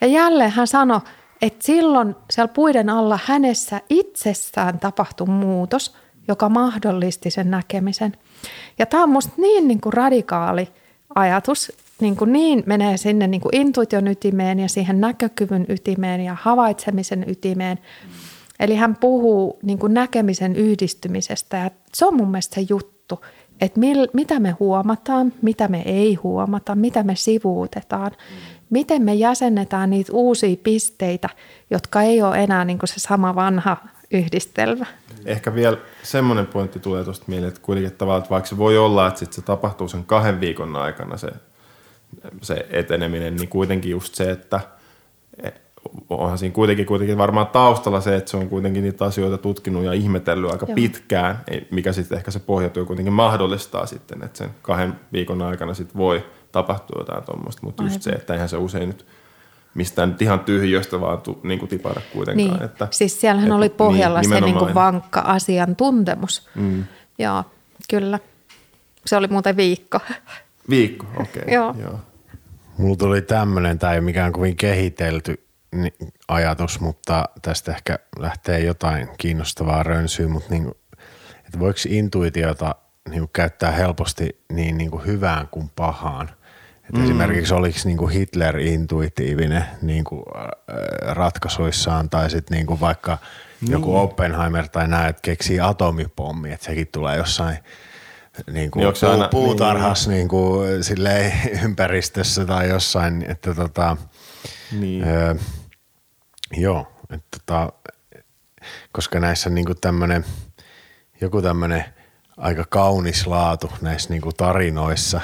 Ja jälleen hän sanoi, että silloin siellä puiden alla hänessä itsessään tapahtui muutos, joka mahdollisti sen näkemisen. Ja tämä on musta niin, niin kuin radikaali ajatus, niin, kuin niin menee sinne niin kuin intuition ytimeen ja siihen näkökyvyn ytimeen ja havaitsemisen ytimeen. Eli hän puhuu niin kuin näkemisen yhdistymisestä ja se on mun mielestä se juttu, että mil, mitä me huomataan, mitä me ei huomata, mitä me sivuutetaan, miten me jäsennetään niitä uusia pisteitä, jotka ei ole enää niin kuin se sama vanha yhdistelmä. Ehkä vielä semmoinen pointti tulee tuosta mieleen, että kuitenkin tavallaan, että vaikka se voi olla, että sit se tapahtuu sen kahden viikon aikana se, se eteneminen, niin kuitenkin just se, että onhan siinä kuitenkin, kuitenkin varmaan taustalla se, että se on kuitenkin niitä asioita tutkinut ja ihmetellyt aika Joo. pitkään, mikä sitten ehkä se pohjatyö kuitenkin mahdollistaa sitten, että sen kahden viikon aikana sitten voi tapahtua jotain tuommoista, mutta just se, että eihän se usein nyt – mistään nyt ihan tyhjöstä vaan tu, niin kuin tipata kuitenkaan. Niin. Että, siis siellähän että, oli pohjalla niin, se niin kuin vankka asiantuntemus. Mm. Joo, kyllä. Se oli muuten viikko. Viikko, okei. Okay. Joo. Joo. Mulla tuli tämmöinen, tai ei mikään kovin kehitelty ajatus, mutta tästä ehkä lähtee jotain kiinnostavaa rönsyä, mutta niin, että voiko intuitiota niin käyttää helposti niin, niin kuin hyvään kuin pahaan – et mm. Esimerkiksi oliko niinku Hitler intuitiivinen niinku, äh, ratkaisuissaan tai sitten niinku vaikka niin. joku Oppenheimer tai näet että keksii atomipommi, että sekin tulee jossain niinku niin puu, aina, puutarhassa niin, niinku, silleen, ympäristössä tai jossain, että tota, niin. ö, joo, että tota, koska näissä niinku tämmöinen, joku tämmöinen – aika kaunis laatu näissä niinku tarinoissa,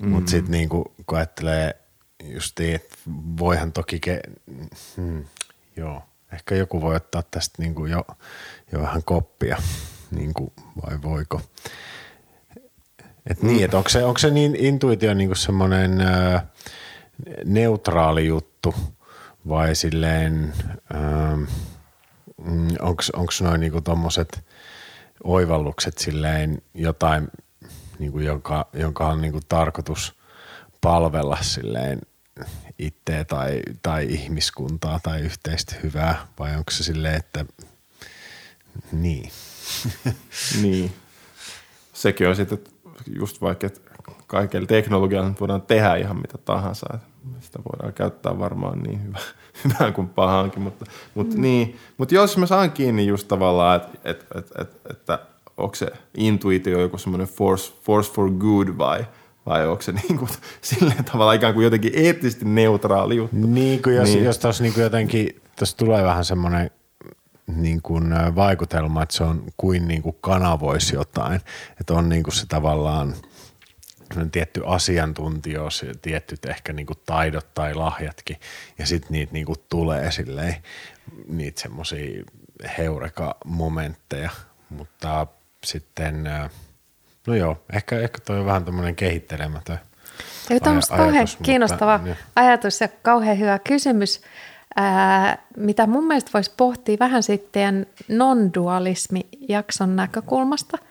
mm. mutta sitten niinku, kun ajattelee just niin, että voihan toki, ke, hmm, joo, ehkä joku voi ottaa tästä niinku jo, jo vähän koppia, niinku, vai voiko. Et niin, että onko se, onko se niin intuitio niinku semmoinen neutraali juttu vai silleen, mm, onko noin niinku tommoset – oivallukset silleen jotain, niin kuin jonka, on niin kuin tarkoitus palvella silleen itseä tai, tai ihmiskuntaa tai yhteistä hyvää, vai onko se silleen, että niin. niin. Sekin on sitten just vaikka, että kaikella teknologialla voidaan tehdä ihan mitä tahansa. Sitä voidaan käyttää varmaan niin hyvä, hyvään kuin pahaankin, mutta, mutta, mm. niin, mutta jos mä saan kiinni just tavallaan, että, että, että, että, että onko se intuitio joku semmoinen force, force for good vai, vai onko se niin kuin, silleen tavalla ikään kuin jotenkin eettisesti neutraali juttu. Niin kuin jos, niin. jos tuossa niin kuin jotenkin, tuossa tulee vähän semmoinen niin kuin vaikutelma, että se on kuin, niin kuin kanavoisi jotain, että on niin kuin se tavallaan – tietty asiantuntijuus, tietyt ehkä niinku taidot tai lahjatkin, ja sitten niitä niinku tulee silleen, niitä semmoisia heureka-momentteja, mutta sitten, no joo, ehkä, ehkä toi on vähän tämmöinen kehittelemätön Tämä on kauhean kiinnostava mutta, ajatus ja kauhean hyvä kysymys, ää, mitä mun mielestä voisi pohtia vähän sitten non-dualismi-jakson näkökulmasta –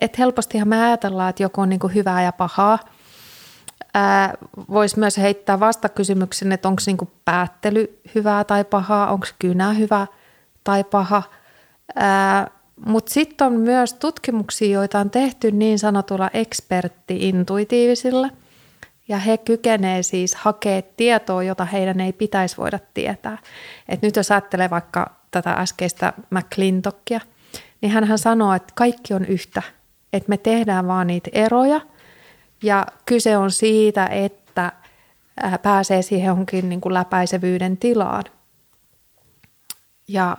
että helpostihan me ajatellaan, että joku on niin kuin hyvää ja pahaa. Voisi myös heittää vastakysymyksen, että onko niin päättely hyvää tai pahaa, onko kynä hyvä tai paha. Mutta sitten on myös tutkimuksia, joita on tehty niin sanotulla ekspertti-intuitiivisilla. Ja he kykenevät siis hakea tietoa, jota heidän ei pitäisi voida tietää. Et nyt jos ajattelee vaikka tätä äskeistä McClintockia, niin hän sanoo, että kaikki on yhtä – että me tehdään vaan niitä eroja ja kyse on siitä, että pääsee siihen johonkin niin kuin läpäisevyyden tilaan ja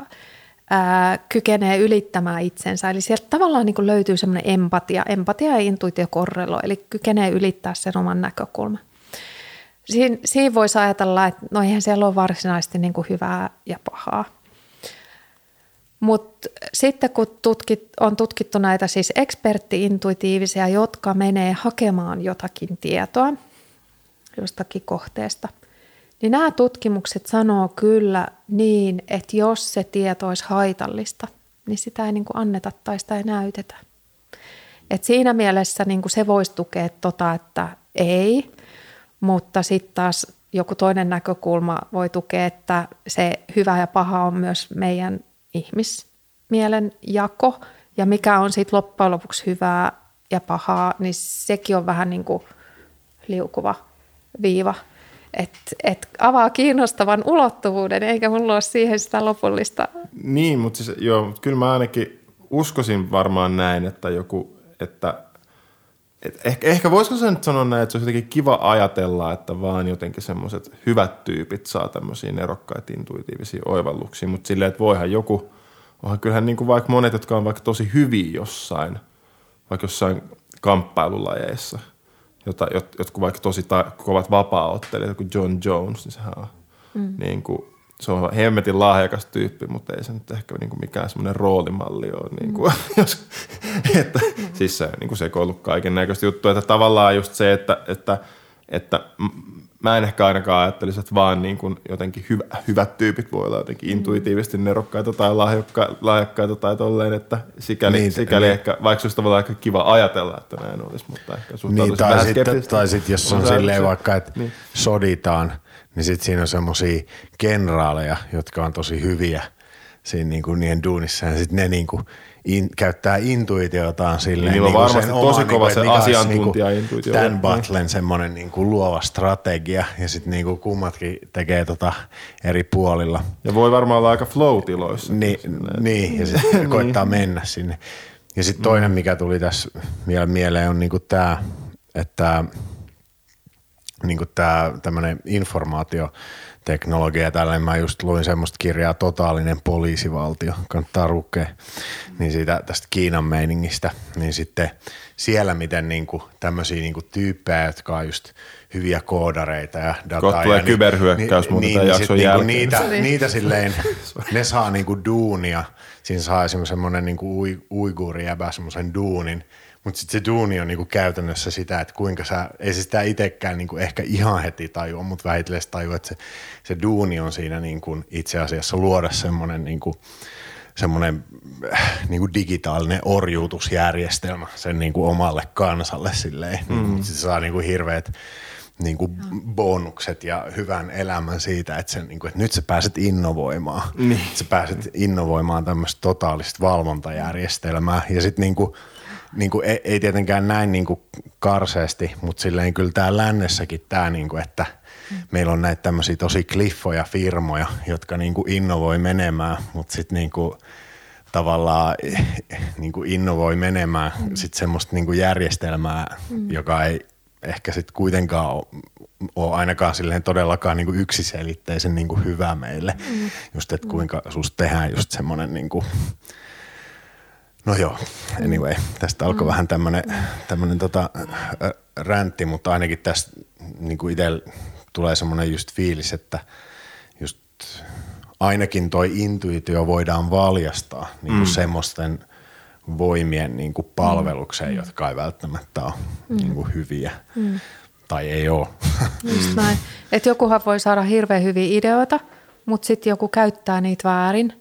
ää, kykenee ylittämään itsensä. Eli sieltä tavallaan niin kuin löytyy semmoinen empatia, empatia ja intuitio korrelo, eli kykenee ylittää sen oman näkökulman. Siin, siinä voisi ajatella, että no eihän siellä ole varsinaisesti niin kuin hyvää ja pahaa. Mutta sitten kun tutkit, on tutkittu näitä siis ekspertti-intuitiivisia, jotka menee hakemaan jotakin tietoa jostakin kohteesta, niin nämä tutkimukset sanoo kyllä niin, että jos se tieto olisi haitallista, niin sitä ei niin kuin anneta tai sitä ei näytetä. Et siinä mielessä niin kuin se voisi tukea tota, että ei, mutta sitten taas joku toinen näkökulma voi tukea, että se hyvä ja paha on myös meidän ihmismielen jako – ja mikä on sitten loppujen lopuksi hyvää ja pahaa, niin sekin on vähän niin kuin liukuva viiva. Et, et avaa kiinnostavan ulottuvuuden, eikä mulla ole siihen sitä lopullista. Niin, mutta siis, joo, kyllä mä ainakin uskoisin varmaan näin, että joku, että et ehkä, ehkä voisiko sen nyt sanoa näin, että se olisi jotenkin kiva ajatella, että vaan jotenkin semmoiset hyvät tyypit saa tämmöisiä nerokkaita intuitiivisia oivalluksia, mutta silleen, että voihan joku – onhan kyllähän niin kuin vaikka monet, jotka on vaikka tosi hyviä jossain, vaikka jossain kamppailulajeissa, jota, jot, jotkut vaikka tosi ta- kovat vapaa-ottelijat, kuin John Jones, niin sehän on mm. niin kuin, se on hemmetin lahjakas tyyppi, mutta ei se nyt ehkä niin kuin mikään semmoinen roolimalli ole. Niin kuin, mm. jos, että. Siis se niin kuin sekoillut kaiken näköistä juttua, että tavallaan just se, että, että, että mä en ehkä ainakaan ajattelisi, että vaan niin kuin jotenkin hyvä, hyvät tyypit voi olla jotenkin mm. intuitiivisesti nerokkaita tai lahjakka, lahjakkaita tai tolleen, että sikäli, niin, sikäli niin. ehkä, vaikka se olisi tavallaan aika kiva ajatella, että näin olisi, mutta ehkä niin, tai vähän sitten, tai sitten jos on silleen vaikka, että niin. soditaan, niin sitten siinä on semmoisia kenraaleja, jotka on tosi hyviä siinä niin kuin niiden duunissa ja sitten ne niin kuin – in, käyttää intuitiotaan silleen. Niin, niin on varmasti tosi oma, kova niin, se asiantuntija niin intuitio. Dan Butlen semmoinen niin kuin luova strategia ja sitten niin kuin kummatkin tekee tota eri puolilla. Ja voi varmaan olla aika flow-tiloissa. Ni, niin, ja sitten niin. koittaa mennä sinne. Ja sitten toinen, mikä tuli tässä vielä mieleen, on niinku tämä, että niinku tämä tämmöinen informaatio – teknologia ja tällainen. Mä just luin semmoista kirjaa Totaalinen poliisivaltio, kannattaa lukea, niin siitä tästä Kiinan meiningistä, niin sitten siellä miten niinku tämmöisiä niinku tyyppejä, jotka on just hyviä koodareita ja dataa. Kohta tulee niin, kyberhyökkäys niin, niin, jakson niin, jälkeen. Niitä, niitä silleen, ne saa niinku duunia, siinä saa semmoinen niinku uiguuri jäbä semmoisen duunin, mutta sitten se duuni on niinku käytännössä sitä, että kuinka sä, ei se sitä itsekään niinku ehkä ihan heti tajua, mutta vähitellen tajua, että se, se duuni on siinä niinku itse asiassa luoda semmoinen niinku, semmoinen äh, niinku digitaalinen orjuutusjärjestelmä sen niinku omalle kansalle silleen. Mm. Niinku, se saa niinku hirveät niinku bonukset ja hyvän elämän siitä, että, sen, niinku, että nyt sä pääset innovoimaan. Niin. Sä pääset innovoimaan tämmöistä totaalista valvontajärjestelmää ja sitten niinku, niin kuin, ei, ei tietenkään näin niin kuin karseasti, mutta silleen kyllä tämä lännessäkin tämä, niin kuin, että mm. meillä on näitä tämmöisiä tosi kliffoja firmoja, jotka niin kuin innovoi menemään, mutta sitten niin kuin, tavallaan niin kuin innovoi menemään mm. sit semmoista niin kuin järjestelmää, mm. joka ei ehkä sitten kuitenkaan ole, ole ainakaan silleen todellakaan niin kuin yksiselitteisen niin kuin hyvä meille. Mm. Just, että kuinka susta tehdään just semmoinen niin kuin – No joo, anyway, tästä alkoi mm. vähän tämmöinen tämmönen tota, räntti, mutta ainakin tästä niin kuin itsellä tulee semmoinen just fiilis, että just ainakin toi intuitio voidaan valjastaa niin kuin mm. semmoisten voimien niin kuin palvelukseen, mm. jotka ei välttämättä ole mm. niin kuin hyviä. Mm. Tai ei ole. Just näin. Et jokuhan voi saada hirveän hyviä ideoita, mutta sitten joku käyttää niitä väärin –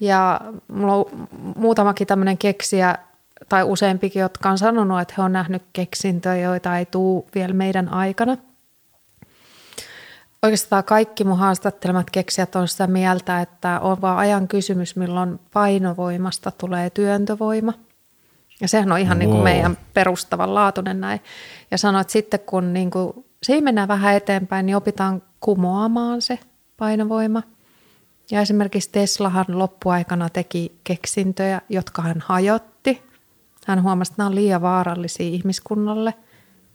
ja mulla on muutamakin tämmöinen keksiä tai useampikin, jotka on sanonut, että he on nähnyt keksintöjä, joita ei tule vielä meidän aikana. Oikeastaan kaikki mun haastattelemat keksijät on sitä mieltä, että on vaan ajan kysymys, milloin painovoimasta tulee työntövoima. Ja sehän on ihan wow. niin kuin meidän perustavanlaatuinen näin. Ja sanoit että sitten kun niin kuin, siinä mennään vähän eteenpäin, niin opitaan kumoamaan se painovoima – ja esimerkiksi Teslahan loppuaikana teki keksintöjä, jotka hän hajotti. Hän huomasi, että nämä on liian vaarallisia ihmiskunnalle.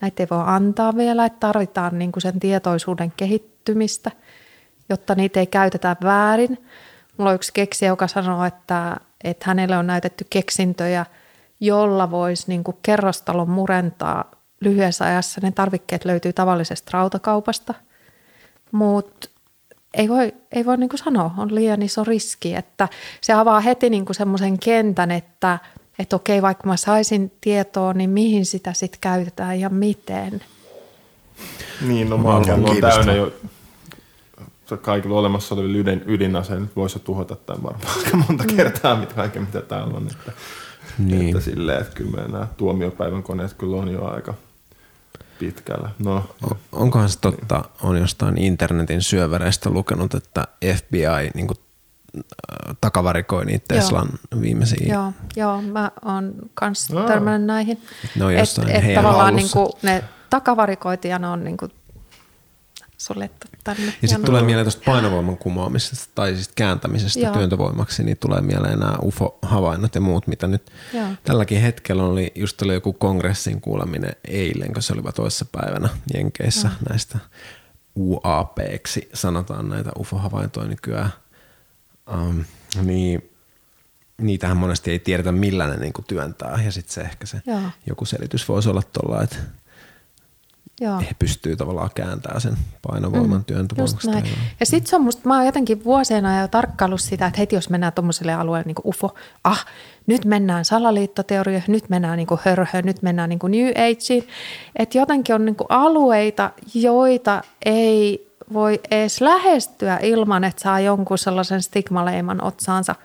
Näitä ei voi antaa vielä, että tarvitaan niin kuin sen tietoisuuden kehittymistä, jotta niitä ei käytetä väärin. Mulla on yksi keksijä, joka sanoo, että, että hänelle on näytetty keksintöjä, jolla voisi niin kuin kerrostalon murentaa lyhyessä ajassa. Ne tarvikkeet löytyy tavallisesta rautakaupasta, mutta ei voi, ei voi niin kuin sanoa, on liian iso riski, että se avaa heti niin kuin semmoisen kentän, että, että okei, vaikka mä saisin tietoa, niin mihin sitä sitten käytetään ja miten. Niin, no maailma on täynnä jo kaikilla olemassa olevilla ydin, ydinaseilla nyt voisi tuhota tämän varmaan aika monta mm. kertaa, mitä kaiken mitä täällä on. Että, niin. että silleen, että kyllä nämä tuomiopäivän koneet kyllä on jo aika pitkällä. No. Onkohan se totta, on jostain internetin syövereistä lukenut, että FBI niin kuin, äh, takavarikoi niitä Teslan joo. viimeisiä. Joo, joo, mä oon kans törmännyt näihin. Ne on jossain et, et tavallaan niin kuin, ne takavarikoiti ja ne on niin kuin suljettu tänne. Ja sitten tulee mieleen tuosta painovoiman kumoamisesta tai siis kääntämisestä Joo. työntövoimaksi, niin tulee mieleen nämä UFO-havainnot ja muut, mitä nyt Joo. tälläkin hetkellä oli, just oli joku kongressin kuuleminen eilen, kun se oli toisessa päivänä Jenkeissä Joo. näistä UAP-ksi sanotaan näitä UFO-havaintoja nykyään. Um, niin niitähän monesti ei tiedetä, millä ne niinku työntää. Ja sitten se ehkä se Joo. joku selitys voisi olla tuolla, että Joo. he pystyy tavallaan kääntämään sen painovoiman mm, työntövoimaksi. Ja sitten se on musta, mä oon jotenkin vuosina jo tarkkaillut sitä, että heti jos mennään tuommoiselle alueelle niin kuin UFO, ah, nyt mennään salaliittoteorioihin, nyt mennään niin hörhöön, nyt mennään niin New Ageen. Että jotenkin on niin kuin alueita, joita ei voi edes lähestyä ilman, että saa jonkun sellaisen stigmaleiman otsaansa.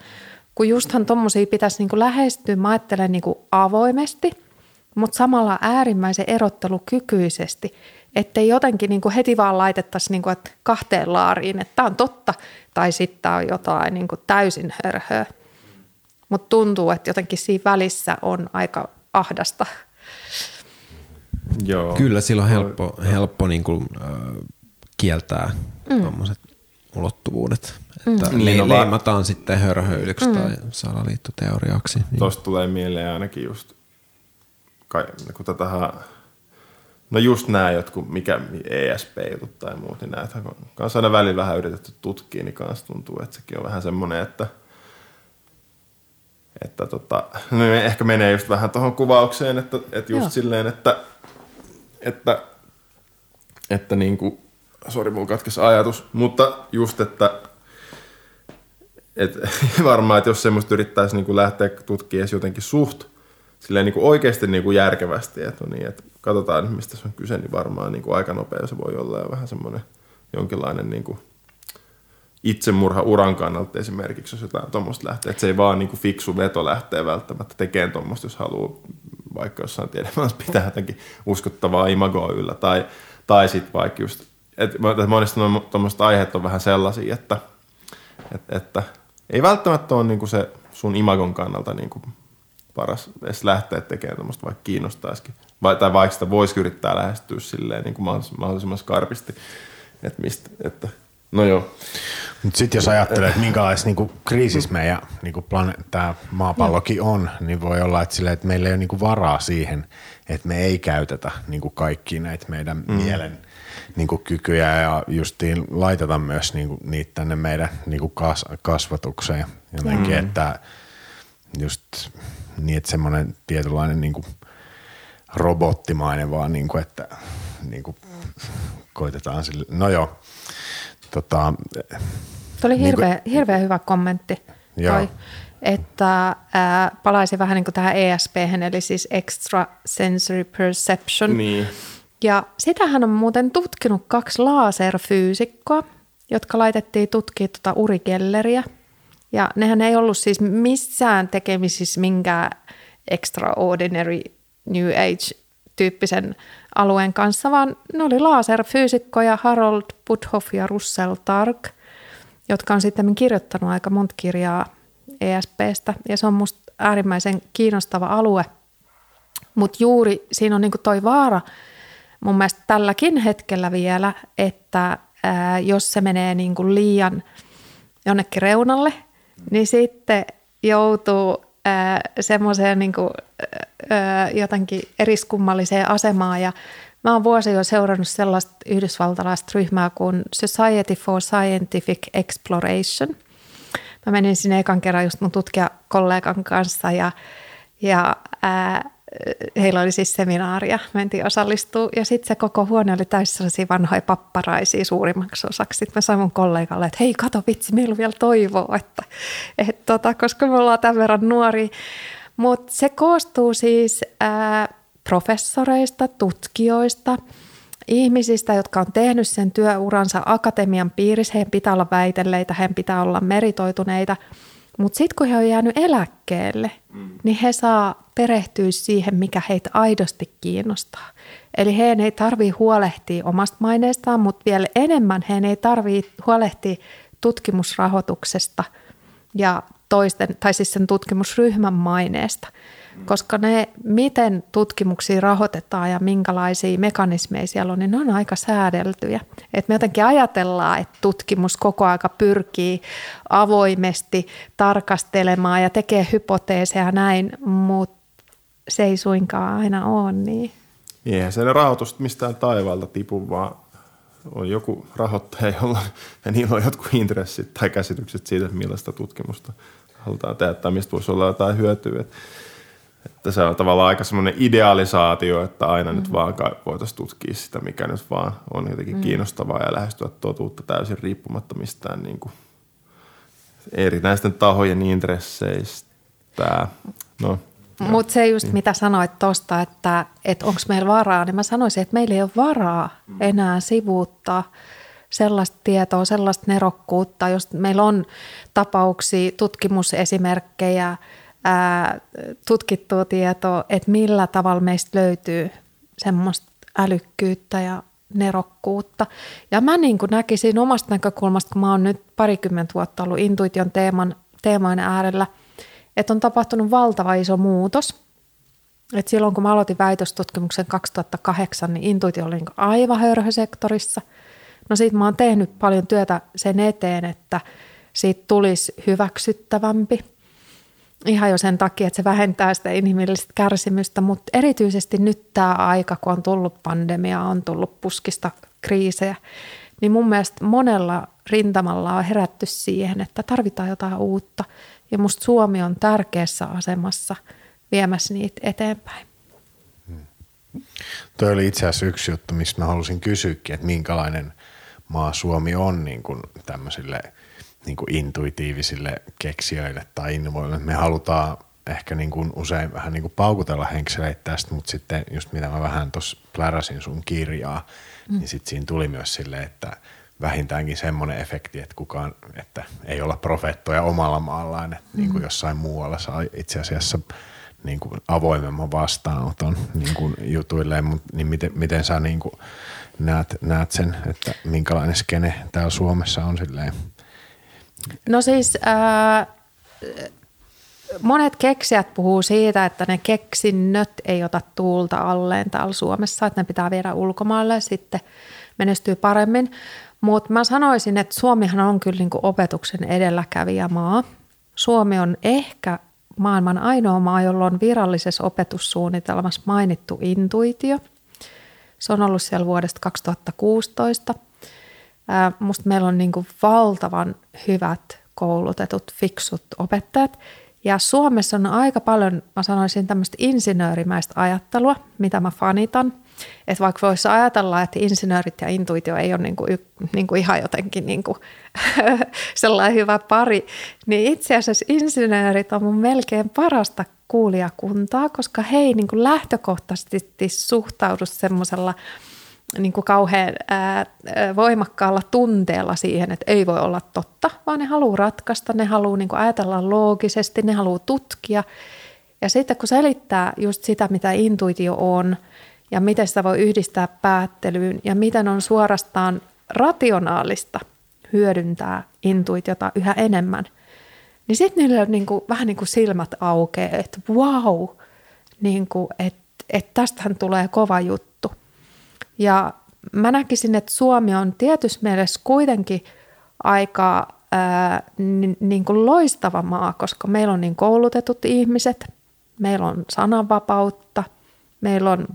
Kun justhan tuommoisia pitäisi niin kuin lähestyä, mä ajattelen niin kuin avoimesti – mutta samalla äärimmäisen erottelukykyisesti, ettei jotenkin niin kuin heti vaan laitettaisi niin kuin, että kahteen laariin, että tämä on totta tai sitten tämä on jotain niin kuin täysin hörhöä. Mutta tuntuu, että jotenkin siinä välissä on aika ahdasta. Joo. Kyllä silloin on helppo, helppo niin kuin, äh, kieltää mm. tuommoiset ulottuvuudet. Että mm. niin, no leimataan sitten hörhöilyksi mm. tai salaliittoteoriaksi. Niin. Tuosta tulee mieleen ainakin just kun tätähän, no just nämä jotkut, mikä ESP-jutut tai muut, niin näitä kanssa aina välillä vähän yritetty tutkia, niin kanssa tuntuu, että sekin on vähän semmoinen, että että tota, no ehkä menee just vähän tuohon kuvaukseen, että, että just Joo. silleen, että, että, että niin kuin, sori, mulla katkesi ajatus, mutta just, että et, varmaan, että jos semmoista yrittäisi niin kuin lähteä tutkimaan jotenkin suht silleen niin kuin oikeasti niin kuin järkevästi, että, no niin, että katsotaan mistä se on kyse, niin varmaan niin kuin aika nopea se voi olla ja vähän semmoinen jonkinlainen niin kuin itsemurha uran kannalta esimerkiksi, jos jotain tuommoista lähtee. Että se ei vaan niin kuin fiksu veto lähtee välttämättä tekemään tuommoista, jos haluaa vaikka jossain tiedemmässä pitää jotenkin uskottavaa imagoa yllä. Tai, tai sitten vaikka just, että monesti tuommoista aiheet on vähän sellaisia, että, että, että ei välttämättä ole niin kuin se sun imagon kannalta niin kuin paras edes lähteä tekemään tuommoista, vaikka kiinnostaisikin. Vai, tai vaikka sitä voisi yrittää lähestyä silleen niin kuin mahdollisimman skarpisti. Että mistä, että No joo. Mutta sitten jos ajattelee, että minkälaisessa niinku kriisissä meidän niinku tämä maapallokin on, niin voi olla, että, sille, että meillä ei ole niinku varaa siihen, että me ei käytetä niinku kaikki näitä meidän mm. mielen niinku kykyjä ja justiin laiteta myös niinku niitä tänne meidän niinku kas- kasvatukseen jotenkin, mm. että just niin, että semmoinen tietynlainen niin kuin robottimainen vaan, niin kuin, että niin kuin koitetaan sille. No joo. Tota, Tuo oli hirveä, niin kuin, hirveä hyvä kommentti. Toi, että ää, palaisin vähän niin kuin tähän ESP, eli siis Extra Sensory Perception. Niin. Ja sitähän on muuten tutkinut kaksi laserfyysikkoa, jotka laitettiin tutkia tuota urikelleriä – ja nehän ei ollut siis missään tekemisissä minkään extraordinary New Age-tyyppisen alueen kanssa, vaan ne oli laserfyysikkoja Harold Budhoff ja Russell Tark, jotka on sitten kirjoittanut aika monta kirjaa ESPstä, ja se on musta äärimmäisen kiinnostava alue. Mutta juuri siinä on niinku toi vaara mun mielestä tälläkin hetkellä vielä, että ää, jos se menee niinku liian jonnekin reunalle – niin sitten joutuu semmoiseen niin jotenkin eriskummalliseen asemaan ja Mä oon vuosi jo seurannut sellaista yhdysvaltalaista ryhmää kuin Society for Scientific Exploration. Mä menin sinne ekan kerran just mun tutkijakollegan kanssa ja, ja ää, heillä oli siis seminaaria, mentiin osallistua ja sitten se koko huone oli täysin sellaisia vanhoja papparaisia suurimmaksi osaksi. Sitten mä sanoin mun kollegalle, että hei kato vitsi, meillä on vielä toivoa, että, että tota, koska me ollaan tämän verran nuori. Mutta se koostuu siis ää, professoreista, tutkijoista, ihmisistä, jotka on tehnyt sen työuransa akatemian piirissä. Heidän pitää olla väitelleitä, heidän pitää olla meritoituneita. Mutta sitten kun he on jäänyt eläkkeelle, mm. niin he saa perehtyä siihen, mikä heitä aidosti kiinnostaa. Eli heidän ei tarvitse huolehtia omasta maineestaan, mutta vielä enemmän heidän ei tarvitse huolehtia tutkimusrahoituksesta ja toisten, tai siis sen tutkimusryhmän maineesta. Koska ne, miten tutkimuksia rahoitetaan ja minkälaisia mekanismeja siellä on, niin ne on aika säädeltyjä. Et me jotenkin ajatellaan, että tutkimus koko aika pyrkii avoimesti tarkastelemaan ja tekee hypoteeseja näin, mutta se ei suinkaan aina ole niin. Eihän se rahoitusta mistään taivaalta tipu, vaan on joku rahoittaja, jolla ja niillä on jotkut intressit tai käsitykset siitä, millaista tutkimusta halutaan tehdä tai mistä voisi olla jotain hyötyä. Että se on tavallaan aika semmoinen idealisaatio, että aina mm. nyt vaan voitaisiin tutkia sitä, mikä nyt vaan on jotenkin mm. kiinnostavaa ja lähestyä totuutta täysin riippumatta mistään niin kuin erinäisten tahojen intresseistä. No, mutta se just mitä sanoit tuosta, että, että onko meillä varaa, niin mä sanoisin, että meillä ei ole varaa enää sivuuttaa sellaista tietoa, sellaista nerokkuutta, jos meillä on tapauksia, tutkimusesimerkkejä, tutkittua tietoa, että millä tavalla meistä löytyy semmoista älykkyyttä ja nerokkuutta. Ja mä niin kuin näkisin omasta näkökulmasta, kun mä oon nyt parikymmentä vuotta ollut intuition teeman, teeman äärellä – että on tapahtunut valtava iso muutos. Et silloin kun mä aloitin väitöstutkimuksen 2008, niin intuitio oli niin aivan hörhösektorissa. No siitä mä oon tehnyt paljon työtä sen eteen, että siitä tulisi hyväksyttävämpi. Ihan jo sen takia, että se vähentää sitä inhimillistä kärsimystä, mutta erityisesti nyt tämä aika, kun on tullut pandemia, on tullut puskista kriisejä, niin mun mielestä monella rintamalla on herätty siihen, että tarvitaan jotain uutta – ja musta Suomi on tärkeässä asemassa viemässä niitä eteenpäin. Hmm. Toi oli itse asiassa yksi juttu, mistä mä halusin kysyäkin, että minkälainen maa Suomi on niin kuin tämmöisille niin kuin intuitiivisille keksijöille tai innovoille. Me halutaan ehkä niin kuin usein vähän niin kuin paukutella henkseleitä tästä, mutta sitten just mitä mä vähän tuossa pläräsin sun kirjaa, mm. niin sitten siinä tuli myös silleen, että – vähintäänkin semmoinen efekti, että kukaan, että ei olla profeettoja omalla maallaan, että mm. niin kuin jossain muualla saa itse asiassa niin kuin avoimemman vastaanoton niin kuin jutuilleen, mutta niin miten, miten sä niin kuin näet, näet sen, että minkälainen skene täällä Suomessa on silleen? No siis äh, monet keksijät puhuu siitä, että ne keksinnöt ei ota tuulta alleen täällä Suomessa, että ne pitää viedä ulkomaille sitten menestyy paremmin. Mutta mä sanoisin, että Suomihan on kyllä niin opetuksen edelläkävijä maa. Suomi on ehkä maailman ainoa maa, jolla on virallisessa opetussuunnitelmassa mainittu intuitio. Se on ollut siellä vuodesta 2016. musta meillä on niin valtavan hyvät koulutetut, fiksut opettajat. Ja Suomessa on aika paljon, mä sanoisin, tämmöistä insinöörimäistä ajattelua, mitä mä fanitan – että vaikka voisi ajatella, että insinöörit ja intuitio ei ole niin kuin, niin kuin ihan jotenkin niin kuin sellainen hyvä pari, niin itse asiassa insinöörit on mun melkein parasta kuulijakuntaa, koska he ei niin kuin lähtökohtaisesti suhtaudu semmoisella niin kuin kauhean ää, voimakkaalla tunteella siihen, että ei voi olla totta, vaan ne haluaa ratkaista, ne haluaa niin kuin ajatella loogisesti, ne haluaa tutkia. Ja sitten kun selittää just sitä, mitä intuitio on – ja miten sitä voi yhdistää päättelyyn ja miten on suorastaan rationaalista hyödyntää intuitiota yhä enemmän, niin sitten niille niin kuin, vähän niin kuin silmät aukeaa, että wow, niin että, että tästähän tulee kova juttu. Ja mä näkisin, että Suomi on tietyssä mielessä kuitenkin aika ää, niin, niin kuin loistava maa, koska meillä on niin koulutetut ihmiset, meillä on sananvapautta, meillä on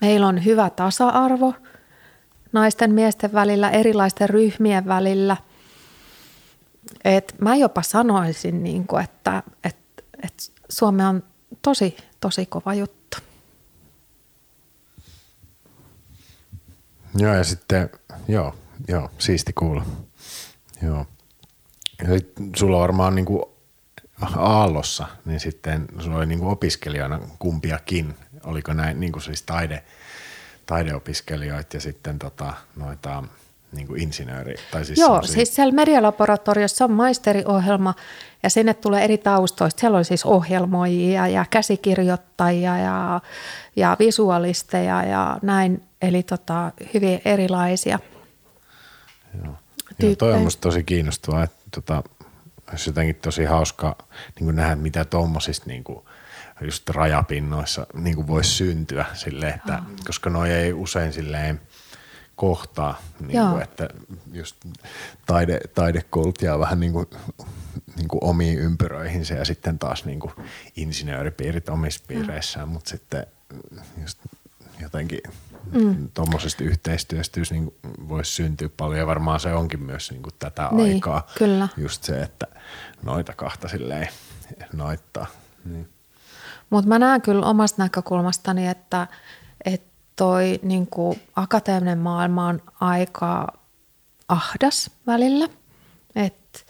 Meillä on hyvä tasa-arvo naisten miesten välillä, erilaisten ryhmien välillä. Et mä jopa sanoisin, niin kuin, että, että, että Suomi on tosi, tosi kova juttu. Joo, ja sitten, joo, joo siisti kuulla. Joo. Ja sit sulla varmaan niin kuin Aallossa, niin sitten sulla oli niin kuin opiskelijana kumpiakin Oliko näin niin kuin siis taide, taideopiskelijoita ja sitten tota, noita niin kuin insinööri. Tai siis Joo, semmosia... siis siellä medialaboratoriossa on maisteriohjelma ja sinne tulee eri taustoista. Siellä on siis ohjelmoijia ja käsikirjoittajia ja, ja visualisteja ja näin. Eli tota, hyvin erilaisia Joo. Joo, toi on musta tosi kiinnostavaa, että tota, olisi jotenkin tosi hauska niin nähdä, mitä tuommoisista niin just rajapinnoissa niin voisi syntyä sille, että, oh. koska noi ei usein silleen kohtaa, niin kuin, että just taide, taidekoulut jää vähän niin kuin, niin kuin omiin ympyröihinsä ja sitten taas niin kuin insinööripiirit omissa piireissään, mutta sitten just jotenkin mm. tuommoisesta yhteistyöstä niin voisi syntyä paljon ja varmaan se onkin myös niin kuin tätä niin, aikaa. Kyllä. Just se, että noita kahta silleen noittaa. Niin. Mutta mä näen kyllä omasta näkökulmastani, että, että toi niin kuin akateeminen maailma on aika ahdas välillä. Et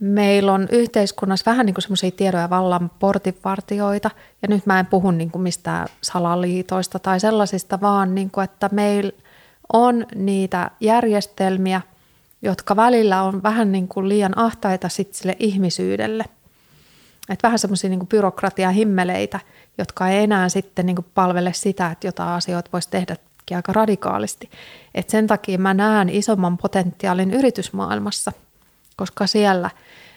meillä on yhteiskunnassa vähän niin kuin semmoisia tiedoja vallan portinvartioita, ja nyt mä en puhu niin kuin mistään salaliitoista tai sellaisista, vaan niin kuin, että meillä on niitä järjestelmiä, jotka välillä on vähän niin kuin liian ahtaita sit sille ihmisyydelle. Et vähän semmoisia niin byrokratia himmeleitä, jotka ei enää sitten niin palvele sitä, että jotain asioita voisi tehdä aika radikaalisti. Et sen takia mä näen isomman potentiaalin yritysmaailmassa, koska siellä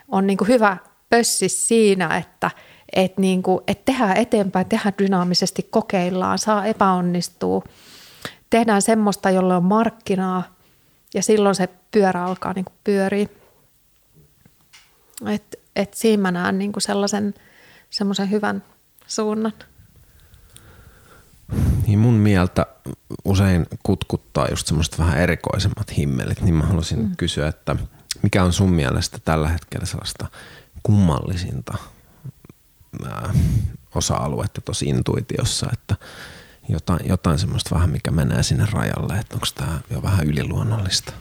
on niin hyvä pössi siinä, että et niin kuin, et tehdään eteenpäin, tehdään dynaamisesti, kokeillaan, saa epäonnistua, tehdään semmoista, jolle on markkinaa ja silloin se pyörä alkaa niin pyöriä. Et, et siinä mä näen niin sellaisen semmoisen hyvän suunnan? Niin mun mieltä usein kutkuttaa just semmoiset vähän erikoisemmat himmelit, niin mä haluaisin mm. kysyä, että mikä on sun mielestä tällä hetkellä sellaista kummallisinta ää, osa-aluetta tuossa intuitiossa, että jotain, jotain semmoista vähän, mikä menee sinne rajalle, että onko tämä jo vähän yliluonnollista?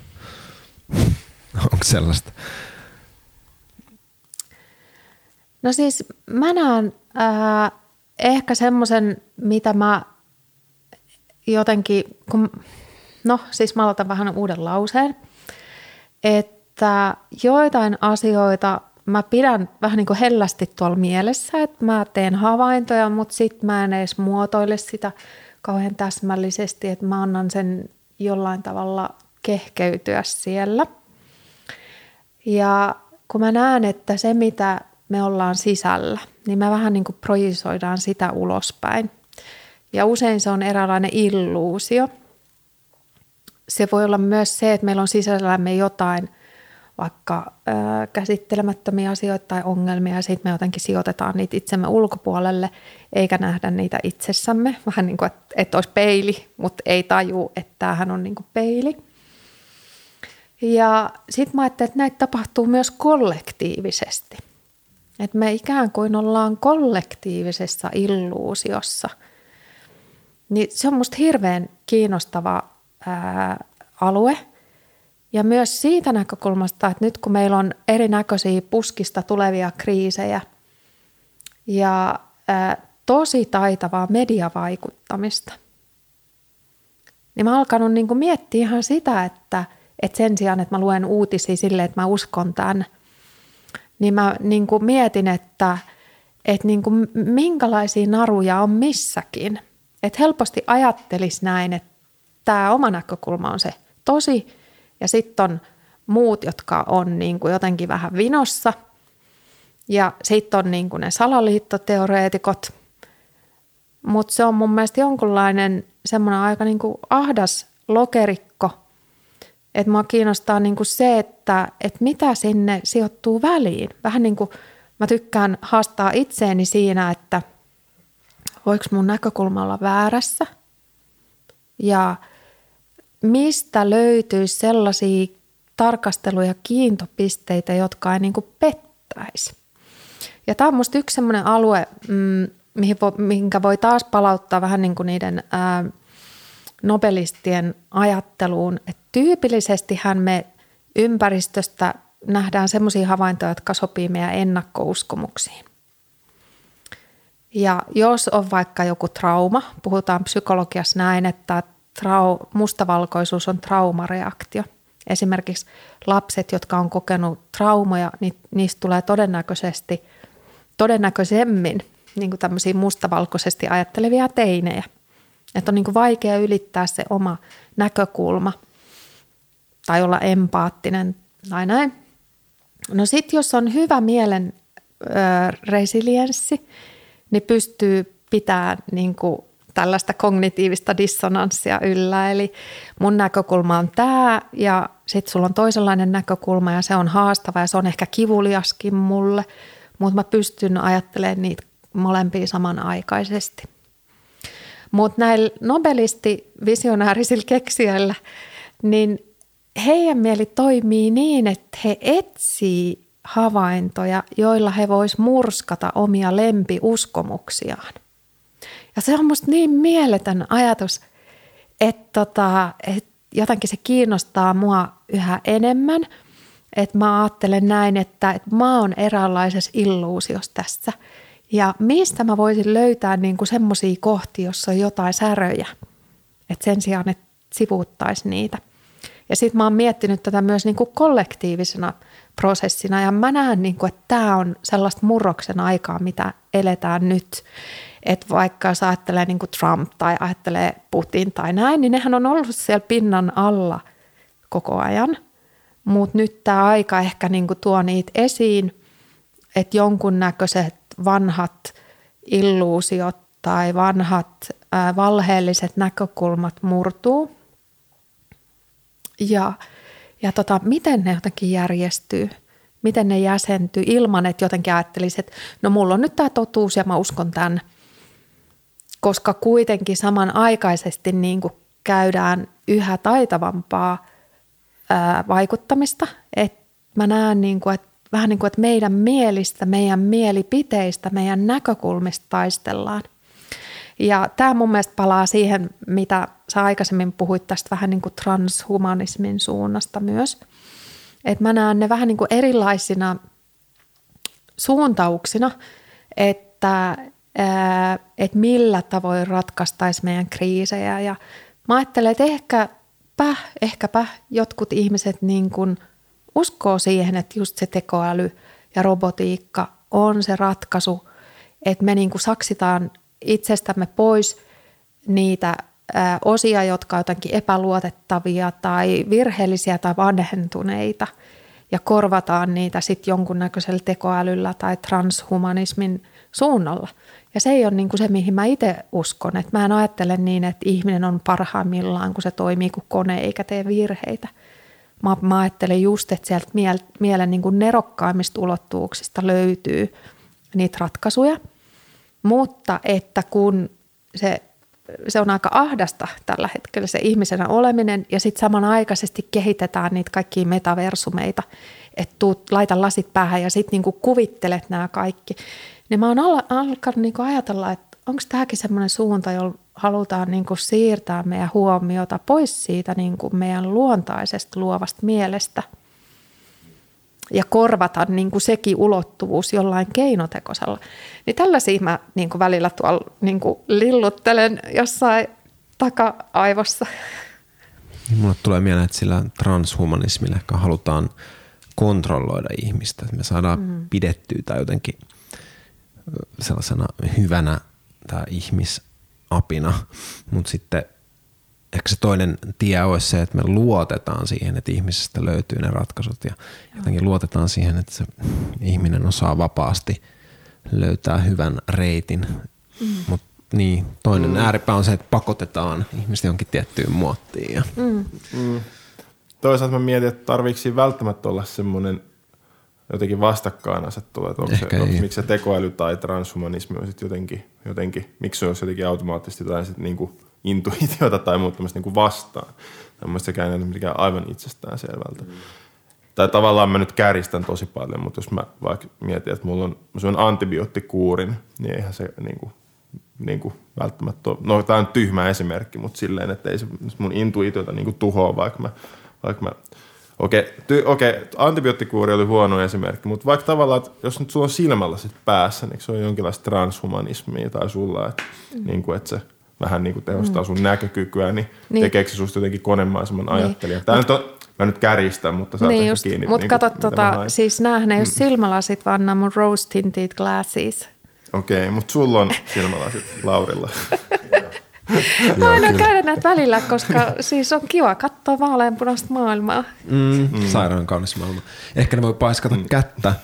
onko sellaista? No siis mä näen äh, ehkä semmoisen, mitä mä jotenkin, kun, no siis mä aloitan vähän uuden lauseen, että joitain asioita mä pidän vähän niin kuin hellästi tuolla mielessä, että mä teen havaintoja, mutta sitten mä en edes muotoile sitä kauhean täsmällisesti, että mä annan sen jollain tavalla kehkeytyä siellä. Ja kun mä näen, että se mitä me ollaan sisällä, niin me vähän niin kuin projisoidaan sitä ulospäin. Ja usein se on eräänlainen illuusio. Se voi olla myös se, että meillä on sisällämme jotain vaikka ö, käsittelemättömiä asioita tai ongelmia ja sitten me jotenkin sijoitetaan niitä itsemme ulkopuolelle eikä nähdä niitä itsessämme. Vähän niin kuin, että, että olisi peili, mutta ei taju, että tämähän on niin kuin peili. Ja sitten mä ajattelin, että näitä tapahtuu myös kollektiivisesti – että me ikään kuin ollaan kollektiivisessa illuusiossa. Niin se on musta hirveän kiinnostava ää, alue. Ja myös siitä näkökulmasta, että nyt kun meillä on erinäköisiä puskista tulevia kriisejä ja ää, tosi taitavaa mediavaikuttamista, niin mä oon alkanut niin miettiä ihan sitä, että, että sen sijaan, että mä luen uutisia silleen, että mä uskon tämän – niin mä niin kuin mietin, että, että niin kuin minkälaisia naruja on missäkin. Että helposti ajattelisi näin, että tämä oma näkökulma on se tosi ja sitten on muut, jotka on niin kuin jotenkin vähän vinossa ja sitten on niin kuin ne salaliittoteoreetikot. Mutta se on mun mielestä jonkunlainen semmoinen aika niin kuin ahdas lokerikko – että mua kiinnostaa niin kuin se, että, että mitä sinne sijoittuu väliin. Vähän niin kuin mä tykkään haastaa itseeni siinä, että voiko mun näkökulma olla väärässä ja mistä löytyy sellaisia tarkasteluja kiintopisteitä, jotka ei niin kuin pettäisi. Ja tämä on musta yksi sellainen alue, mm, mihin voi, minkä voi taas palauttaa vähän niin kuin niiden ää, nobelistien ajatteluun, että tyypillisestihän me ympäristöstä nähdään semmoisia havaintoja, jotka sopii meidän ennakkouskomuksiin. Ja jos on vaikka joku trauma, puhutaan psykologiassa näin, että trau- mustavalkoisuus on traumareaktio. Esimerkiksi lapset, jotka on kokenut traumoja, niin niistä tulee todennäköisesti, todennäköisemmin niin kuin tämmöisiä mustavalkoisesti ajattelevia teinejä. Että on niin kuin vaikea ylittää se oma näkökulma tai olla empaattinen tai näin. No sitten jos on hyvä mielen ö, resilienssi, niin pystyy pitää niin kuin tällaista kognitiivista dissonanssia yllä. Eli mun näkökulma on tämä ja sitten sulla on toisenlainen näkökulma ja se on haastava ja se on ehkä kivuliaskin mulle, mutta mä pystyn ajattelemaan niitä molempia samanaikaisesti. Mutta näillä nobelisti visionäärisillä keksijöillä, niin heidän mieli toimii niin, että he etsii havaintoja, joilla he vois murskata omia lempiuskomuksiaan. Ja se on musta niin mieletön ajatus, että, tota, että jotenkin se kiinnostaa mua yhä enemmän. Että mä ajattelen näin, että, että mä oon eräänlaisessa illuusiossa tässä. Ja mistä mä voisin löytää niin semmoisia kohtia, jossa on jotain säröjä. Että sen sijaan, että sivuuttaisi niitä. Ja sitten mä oon miettinyt tätä myös niin kuin kollektiivisena prosessina. Ja mä näen, niin kuin, että tämä on sellaista murroksen aikaa, mitä eletään nyt. Että vaikka jos ajattelee niin kuin Trump tai ajattelee Putin tai näin, niin nehän on ollut siellä pinnan alla koko ajan. Mutta nyt tämä aika ehkä niin kuin tuo niitä esiin, että jonkunnäköiset vanhat illuusiot tai vanhat ää, valheelliset näkökulmat murtuu. Ja, ja tota, miten ne jotenkin järjestyy, miten ne jäsentyy ilman, että jotenkin ajattelisi, että no mulla on nyt tämä totuus ja mä uskon tämän – koska kuitenkin samanaikaisesti niin kuin käydään yhä taitavampaa ää, vaikuttamista. Et mä näen niin kuin, että vähän niin kuin, että meidän mielistä, meidän mielipiteistä, meidän näkökulmista taistellaan. Ja tämä mun mielestä palaa siihen, mitä sä aikaisemmin puhuit tästä vähän niin kuin transhumanismin suunnasta myös. Että mä näen ne vähän niin kuin erilaisina suuntauksina, että että millä tavoin ratkaistaisi meidän kriisejä. Ja mä ajattelen, että ehkäpä, ehkäpä jotkut ihmiset niin kuin uskoo siihen, että just se tekoäly ja robotiikka on se ratkaisu, että me niin kuin saksitaan itsestämme pois niitä osia, jotka ovat jotenkin epäluotettavia tai virheellisiä tai vanhentuneita ja korvataan niitä sitten jonkunnäköisellä tekoälyllä tai transhumanismin suunnalla – ja se ei ole niin kuin se, mihin mä itse uskon. Että mä en ajattele niin, että ihminen on parhaimmillaan, kun se toimii kuin kone eikä tee virheitä. Mä, mä ajattelen just, että sieltä mielen niin kuin nerokkaimmista ulottuvuuksista löytyy niitä ratkaisuja. Mutta että kun se, se on aika ahdasta tällä hetkellä se ihmisenä oleminen ja sitten samanaikaisesti kehitetään niitä kaikkia metaversumeita, että tuut, laita lasit päähän ja sitten niin kuvittelet nämä kaikki – niin mä oon alkanut niin ajatella, että onko tämäkin semmoinen suunta, jolla halutaan niin siirtää meidän huomiota pois siitä niin meidän luontaisesta luovasta mielestä ja korvata niin kuin sekin ulottuvuus jollain keinotekoisella. Niin tällaisia mä niin kuin välillä tuolla niin kuin lilluttelen jossain taka-aivossa. Niin mulle tulee mieleen, että sillä transhumanismilla ehkä halutaan kontrolloida ihmistä, että me saadaan mm. pidettyä tai jotenkin – sellaisena hyvänä tai ihmisapina, mutta sitten ehkä se toinen tie olisi se, että me luotetaan siihen, että ihmisestä löytyy ne ratkaisut ja jotenkin luotetaan siihen, että se ihminen osaa vapaasti löytää hyvän reitin. Mm. Mutta niin, toinen mm. ääripää on se, että pakotetaan ihmiset jonkin tiettyyn muottiin. Ja. Mm. Mm. Toisaalta mä mietin, että tarvitsi välttämättä olla semmoinen – jotenkin vastakkainasettelua, että onko se, onko, miksi se tekoäly tai transhumanismi on sitten jotenkin, jotenkin, miksi se olisi jotenkin automaattisesti tai sitten niin intuitiota tai muuta niin vastaan. Mielestäni sekään ei ole mikään aivan itsestään selvältä. Mm. Tai tavallaan mä nyt käristän tosi paljon, mutta jos mä vaikka mietin, että mulla on, syön antibioottikuurin, niin eihän se niin kuin, niin kuin välttämättä ole, no tämä on tyhmä esimerkki, mutta silleen, että ei se mun intuitiota niin kuin tuhoa, vaikka mä, vaikka mä Okei, ty, okei, antibioottikuuri oli huono esimerkki, mutta vaikka tavallaan, että jos nyt sulla on silmällä sit päässä, niin se on jonkinlaista transhumanismia tai sulla, että, mm. niin kuin, että se vähän niin kuin tehostaa mm. sun näkökykyä, niin, niin. tekeekö se susta jotenkin konemaisemman niin. ajattelijan? Tämä Mut, nyt on, mä nyt kärjistän, mutta saat niin just, kiinni. Mutta niin kato, tota, siis näähän ei mm. ole silmälasit, vaan nämä mun rose tinted glasses. Okei, okay, mutta sulla on silmälasit Laurilla. Mä aina käydä näitä välillä, koska siis on kiva katsoa vaaleanpunaista maailmaa. Mm, mm. Sairaan kaunis maailma. Ehkä ne voi paiskata mm. kättä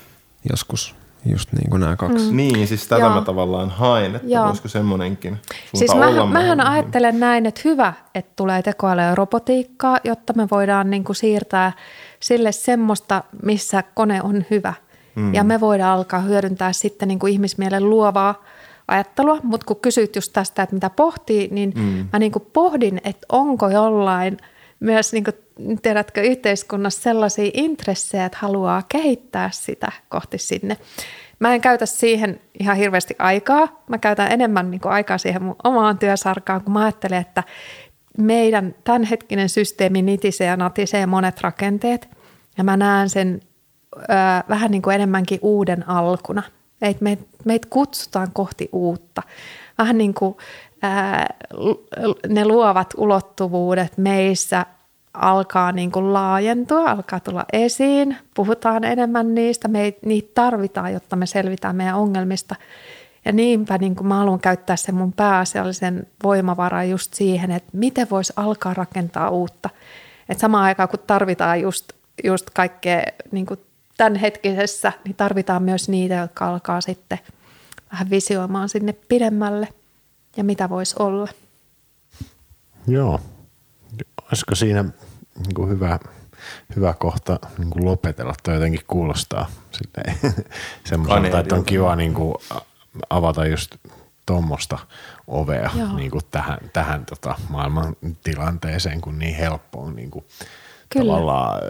joskus, just niin kuin nämä kaksi. Mm. Niin, siis tätä Joo. mä tavallaan haen, että Joo. voisiko semmoinenkin Siis mä, mähän ajattelen näin, että hyvä, että tulee tekoäly ja robotiikkaa, jotta me voidaan niin kuin siirtää sille semmoista, missä kone on hyvä. Mm. Ja me voidaan alkaa hyödyntää sitten niin kuin ihmismielen luovaa – ajattelua, mutta kun kysyt just tästä, että mitä pohtii, niin mm. mä niin kuin pohdin, että onko jollain myös, niin kuin, tiedätkö, yhteiskunnassa sellaisia intressejä, että haluaa kehittää sitä kohti sinne. Mä en käytä siihen ihan hirveästi aikaa. Mä käytän enemmän niin kuin aikaa siihen mun omaan työsarkaan, kun mä ajattelen, että meidän tämänhetkinen systeemi nitisee ja natisee monet rakenteet. Ja mä näen sen ö, vähän niin kuin enemmänkin uuden alkuna – Meitä meit, meit kutsutaan kohti uutta. Vähän niin kuin ää, ne luovat ulottuvuudet meissä alkaa niin kuin laajentua, alkaa tulla esiin, puhutaan enemmän niistä, me niitä tarvitaan, jotta me selvitään meidän ongelmista. Ja niinpä niin kuin mä haluan käyttää sen mun pääasiallisen voimavaran just siihen, että miten voisi alkaa rakentaa uutta. Et samaan aikaan kun tarvitaan just, just kaikkea niin kuin hetkisessä, niin tarvitaan myös niitä, jotka alkaa sitten vähän visioimaan sinne pidemmälle ja mitä voisi olla. Joo. Olisiko siinä niin kuin hyvä, hyvä kohta niin kuin lopetella? tai jotenkin kuulostaa semmoiselta, että on kiva niin kuin avata just tuommoista ovea niin kuin tähän, tähän tota maailman tilanteeseen, kun niin helppo on niin kuin Kyllä. tavallaan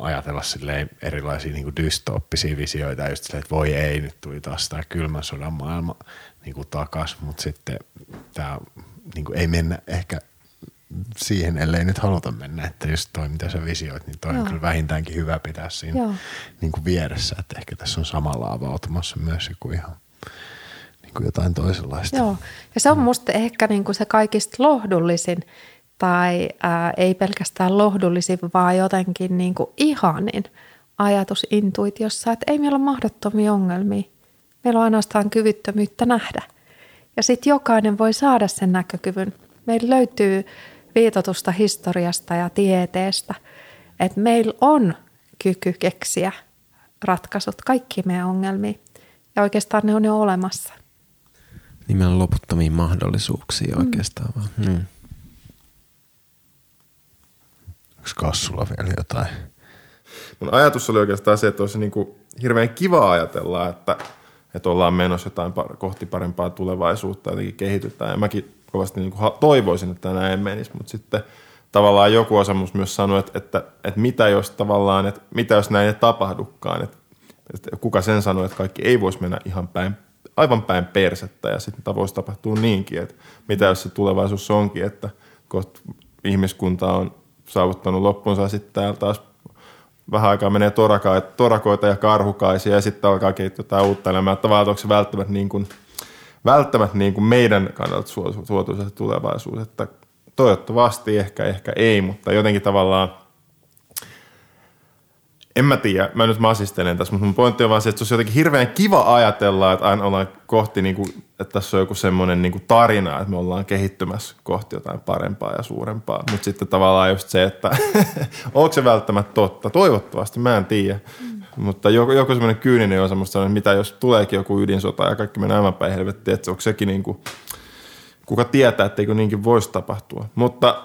ajatella silleen erilaisia niin dystooppisia visioita, just silleen, että voi ei, nyt tuli taas tämä kylmän sodan maailma niin kuin takas, mutta sitten tämä niin kuin ei mennä ehkä siihen, ellei nyt haluta mennä, että just toi, mitä sä visioit, niin toi Joo. on kyllä vähintäänkin hyvä pitää siinä niin kuin vieressä, että ehkä tässä on samalla avautumassa myös joku ihan niin kuin jotain toisenlaista. Joo, ja se on musta ehkä niin kuin se kaikista lohdullisin, tai ää, ei pelkästään lohdullisin, vaan jotenkin niin kuin ihanin ajatus intuitiossa, että ei meillä ole mahdottomia ongelmia. Meillä on ainoastaan kyvyttömyyttä nähdä. Ja sitten jokainen voi saada sen näkökyvyn. Meillä löytyy viitotusta historiasta ja tieteestä, että meillä on kyky keksiä ratkaisut kaikkiin meidän ongelmiin. Ja oikeastaan ne on jo olemassa. Niin meillä on loputtomia mahdollisuuksia oikeastaan. Mm. Mm. Onko Kassulla vielä jotain? Mun ajatus oli oikeastaan se, että olisi niin kuin hirveän kiva ajatella, että, että ollaan menossa jotain kohti parempaa tulevaisuutta, jotenkin kehitytään. Ja mäkin kovasti niin kuin toivoisin, että näin menisi, mutta sitten tavallaan joku osa myös sanoi, että, että, että, mitä jos tavallaan, että mitä jos näin ei tapahdukaan, että, että kuka sen sanoi, että kaikki ei voisi mennä ihan päin, aivan päin persettä ja sitten voisi tapahtua niinkin, että mitä jos se tulevaisuus onkin, että kohta ihmiskunta on saavuttanut loppunsa sitten täällä taas vähän aikaa menee torakoita ja karhukaisia ja sitten alkaa kehittyä jotain uutta elämää. Tavallaan onko se välttämättä, niin kuin, välttämättä niin kuin meidän kannalta suotuisa tulevaisuus, että toivottavasti ehkä, ehkä ei, mutta jotenkin tavallaan en mä tiedä, mä nyt masistelen tässä, mutta mun pointti on vaan se, että se on jotenkin hirveän kiva ajatella, että aina ollaan kohti, niin kuin, että tässä on joku semmoinen niin kuin tarina, että me ollaan kehittymässä kohti jotain parempaa ja suurempaa. Mutta sitten tavallaan just se, että onko se välttämättä totta? Toivottavasti, mä en tiedä. Mm. Mutta joku, joku semmoinen kyyninen osa musta että mitä jos tuleekin joku ydinsota ja kaikki menee aivan päin helvettiin, että onko sekin niin kuin, kuka tietää, etteikö niinkin voisi tapahtua. Mutta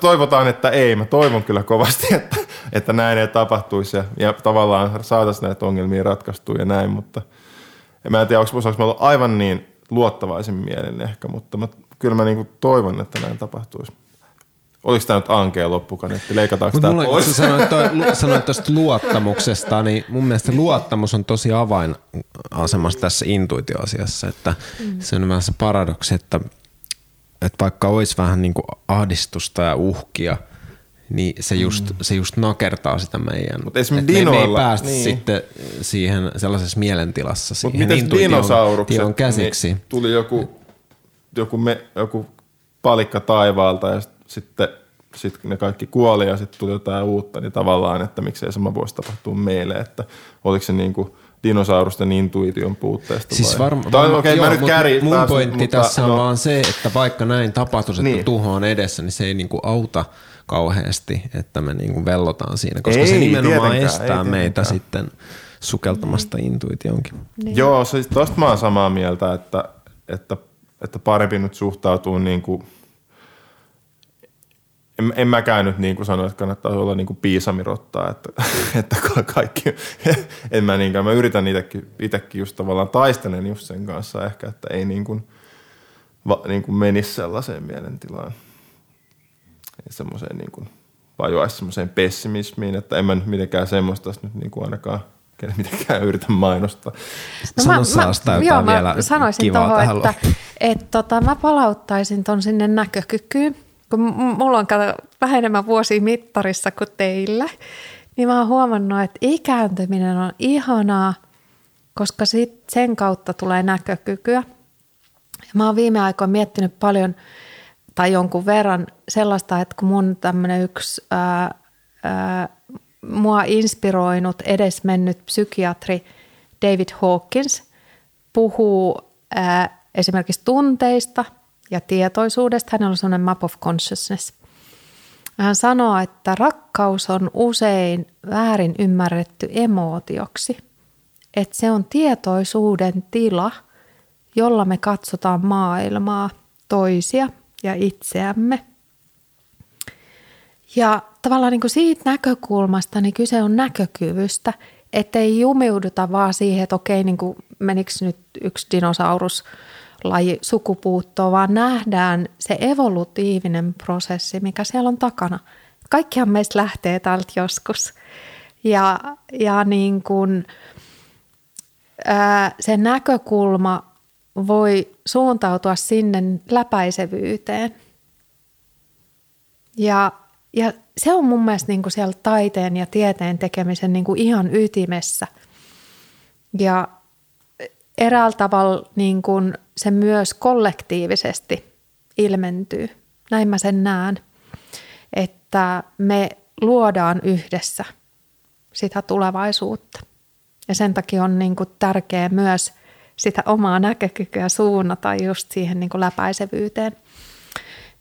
toivotaan, että ei. Mä toivon kyllä kovasti, että, että näin ei tapahtuisi ja, ja tavallaan saataisiin näitä ongelmia ratkaistua ja näin, mutta en mä en tiedä, onko, onko mä ollut aivan niin luottavaisin mielen ehkä, mutta mä, kyllä mä niin toivon, että näin tapahtuisi. Oliko tämä nyt ankea loppukaneetti? Leikataanko tämä pois? Sanoit, toi, sanoit tuosta luottamuksesta, niin mun mielestä luottamus on tosi avainasemassa tässä intuitioasiassa. Että mm. Se on vähän se paradoksi, että – että vaikka olisi vähän niin kuin ahdistusta ja uhkia niin se just, mm. se just nakertaa sitä meidän. Mut esimerkiksi me, me ei dinoilla- päästä niin. sitten siihen sellaisessa mielentilassa Mutta miten dinosaurukset, tion käsiksi. niin tuli joku, joku, me, joku palikka taivaalta ja sit- sitten sit ne kaikki kuoli ja sitten tuli jotain uutta, niin tavallaan, että miksei sama voisi tapahtua meille, että oliko se niinku dinosaurusten intuition puutteesta Siis vai? varma, Tai varma, okei, joo, mä nyt mut mun taas, pointti mutta, tässä on no, vaan se, että vaikka näin tapahtuisi, että Niin. tuho on edessä, niin se ei niinku auta kauheasti, että me niinku vellotaan siinä, koska Ei se nimenomaan tietenkään, ei estää meitä sitten sukeltamasta intuitionkin. Niin. Joo, siis tosta mä oon samaa mieltä, että, että, että parempi nyt suhtautuu niin kuin, en, en mäkään nyt niin kuin sano, että kannattaa olla niin kuin piisamirottaa, että, että ka- kaikki, en mä niinkään, mä yritän itsekin, itsekin just tavallaan taistelen just sen kanssa ehkä, että ei niin kuin, va, niin kuin menisi sellaiseen mielentilaan, semmoiseen niin kuin, vajoaisi semmoiseen pessimismiin, että en mä nyt mitenkään semmoista nyt niin kuin ainakaan kenen mitenkään yritä mainostaa. Sano Saasta jotain joo, mä vielä sanoisin kivaa tuohon, että et, tota, mä palauttaisin ton sinne näkökykyyn. Kun mulla on kato, vähän enemmän vuosia mittarissa kuin teillä, niin mä oon huomannut, että ikääntyminen on ihanaa, koska sit sen kautta tulee näkökykyä. Mä oon viime aikoina miettinyt paljon tai jonkun verran sellaista, että kun mun tämmöinen yksi ää, ää, mua inspiroinut edesmennyt psykiatri David Hawkins puhuu ää, esimerkiksi tunteista ja tietoisuudesta. Hänellä on sellainen map of consciousness. Hän sanoo, että rakkaus on usein väärin ymmärretty emootioksi. Että se on tietoisuuden tila, jolla me katsotaan maailmaa, toisia ja itseämme. Ja tavallaan niin kuin siitä näkökulmasta niin kyse on näkökyvystä, ettei jumiuduta vaan siihen, että okei, niin kuin menikö nyt yksi dinosauruslaji sukupuuttoon, vaan nähdään se evolutiivinen prosessi, mikä siellä on takana. Kaikkihan meistä lähtee täältä joskus. Ja, ja niin kuin, ää, se näkökulma voi suuntautua sinne läpäisevyyteen. Ja, ja se on mun mielestä niin kuin siellä taiteen ja tieteen tekemisen niin kuin ihan ytimessä. Ja eräällä tavalla niin kuin se myös kollektiivisesti ilmentyy. Näin mä sen näen, että me luodaan yhdessä sitä tulevaisuutta. Ja sen takia on niin kuin tärkeää myös sitä omaa näkökykyä suunnata just siihen niin kuin läpäisevyyteen.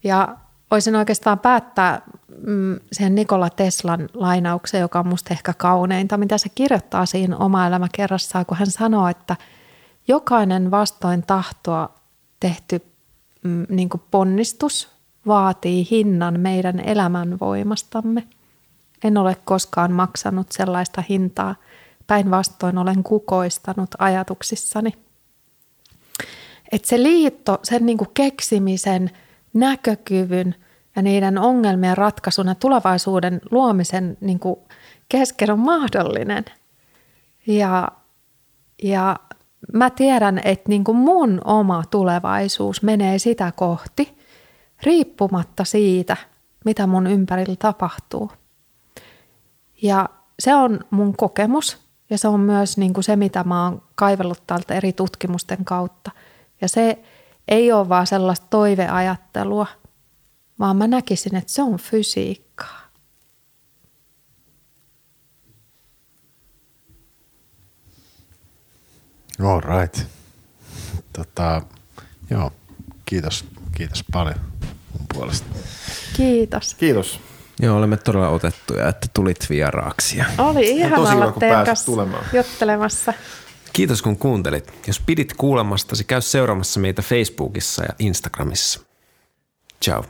Ja voisin oikeastaan päättää mm, sen Nikola Teslan lainauksen, joka on musta ehkä kauneinta, mitä se kirjoittaa siinä oma elämä kerrassaan, kun hän sanoo, että jokainen vastoin tahtoa tehty mm, niin kuin ponnistus vaatii hinnan meidän elämän voimastamme. En ole koskaan maksanut sellaista hintaa. Päinvastoin olen kukoistanut ajatuksissani. Että se liitto, sen niin kuin keksimisen, näkökyvyn ja niiden ongelmien ratkaisun ja tulevaisuuden luomisen niin kuin kesken on mahdollinen. Ja, ja mä tiedän, että niin kuin mun oma tulevaisuus menee sitä kohti, riippumatta siitä, mitä mun ympärillä tapahtuu. Ja se on mun kokemus ja se on myös niin kuin se, mitä mä oon kaivellut täältä eri tutkimusten kautta. Ja se ei ole vaan sellaista toiveajattelua, vaan mä näkisin, että se on fysiikkaa. All right. Tota, joo, kiitos, kiitos paljon mun puolesta. Kiitos. Kiitos. Joo, olemme todella otettuja, että tulit vieraaksi. Oli tosi ihana hyvä, olla kun teidän kanssa tulemaan. juttelemassa. Kiitos kun kuuntelit. Jos pidit kuulemastasi, käy seuraamassa meitä Facebookissa ja Instagramissa. Ciao.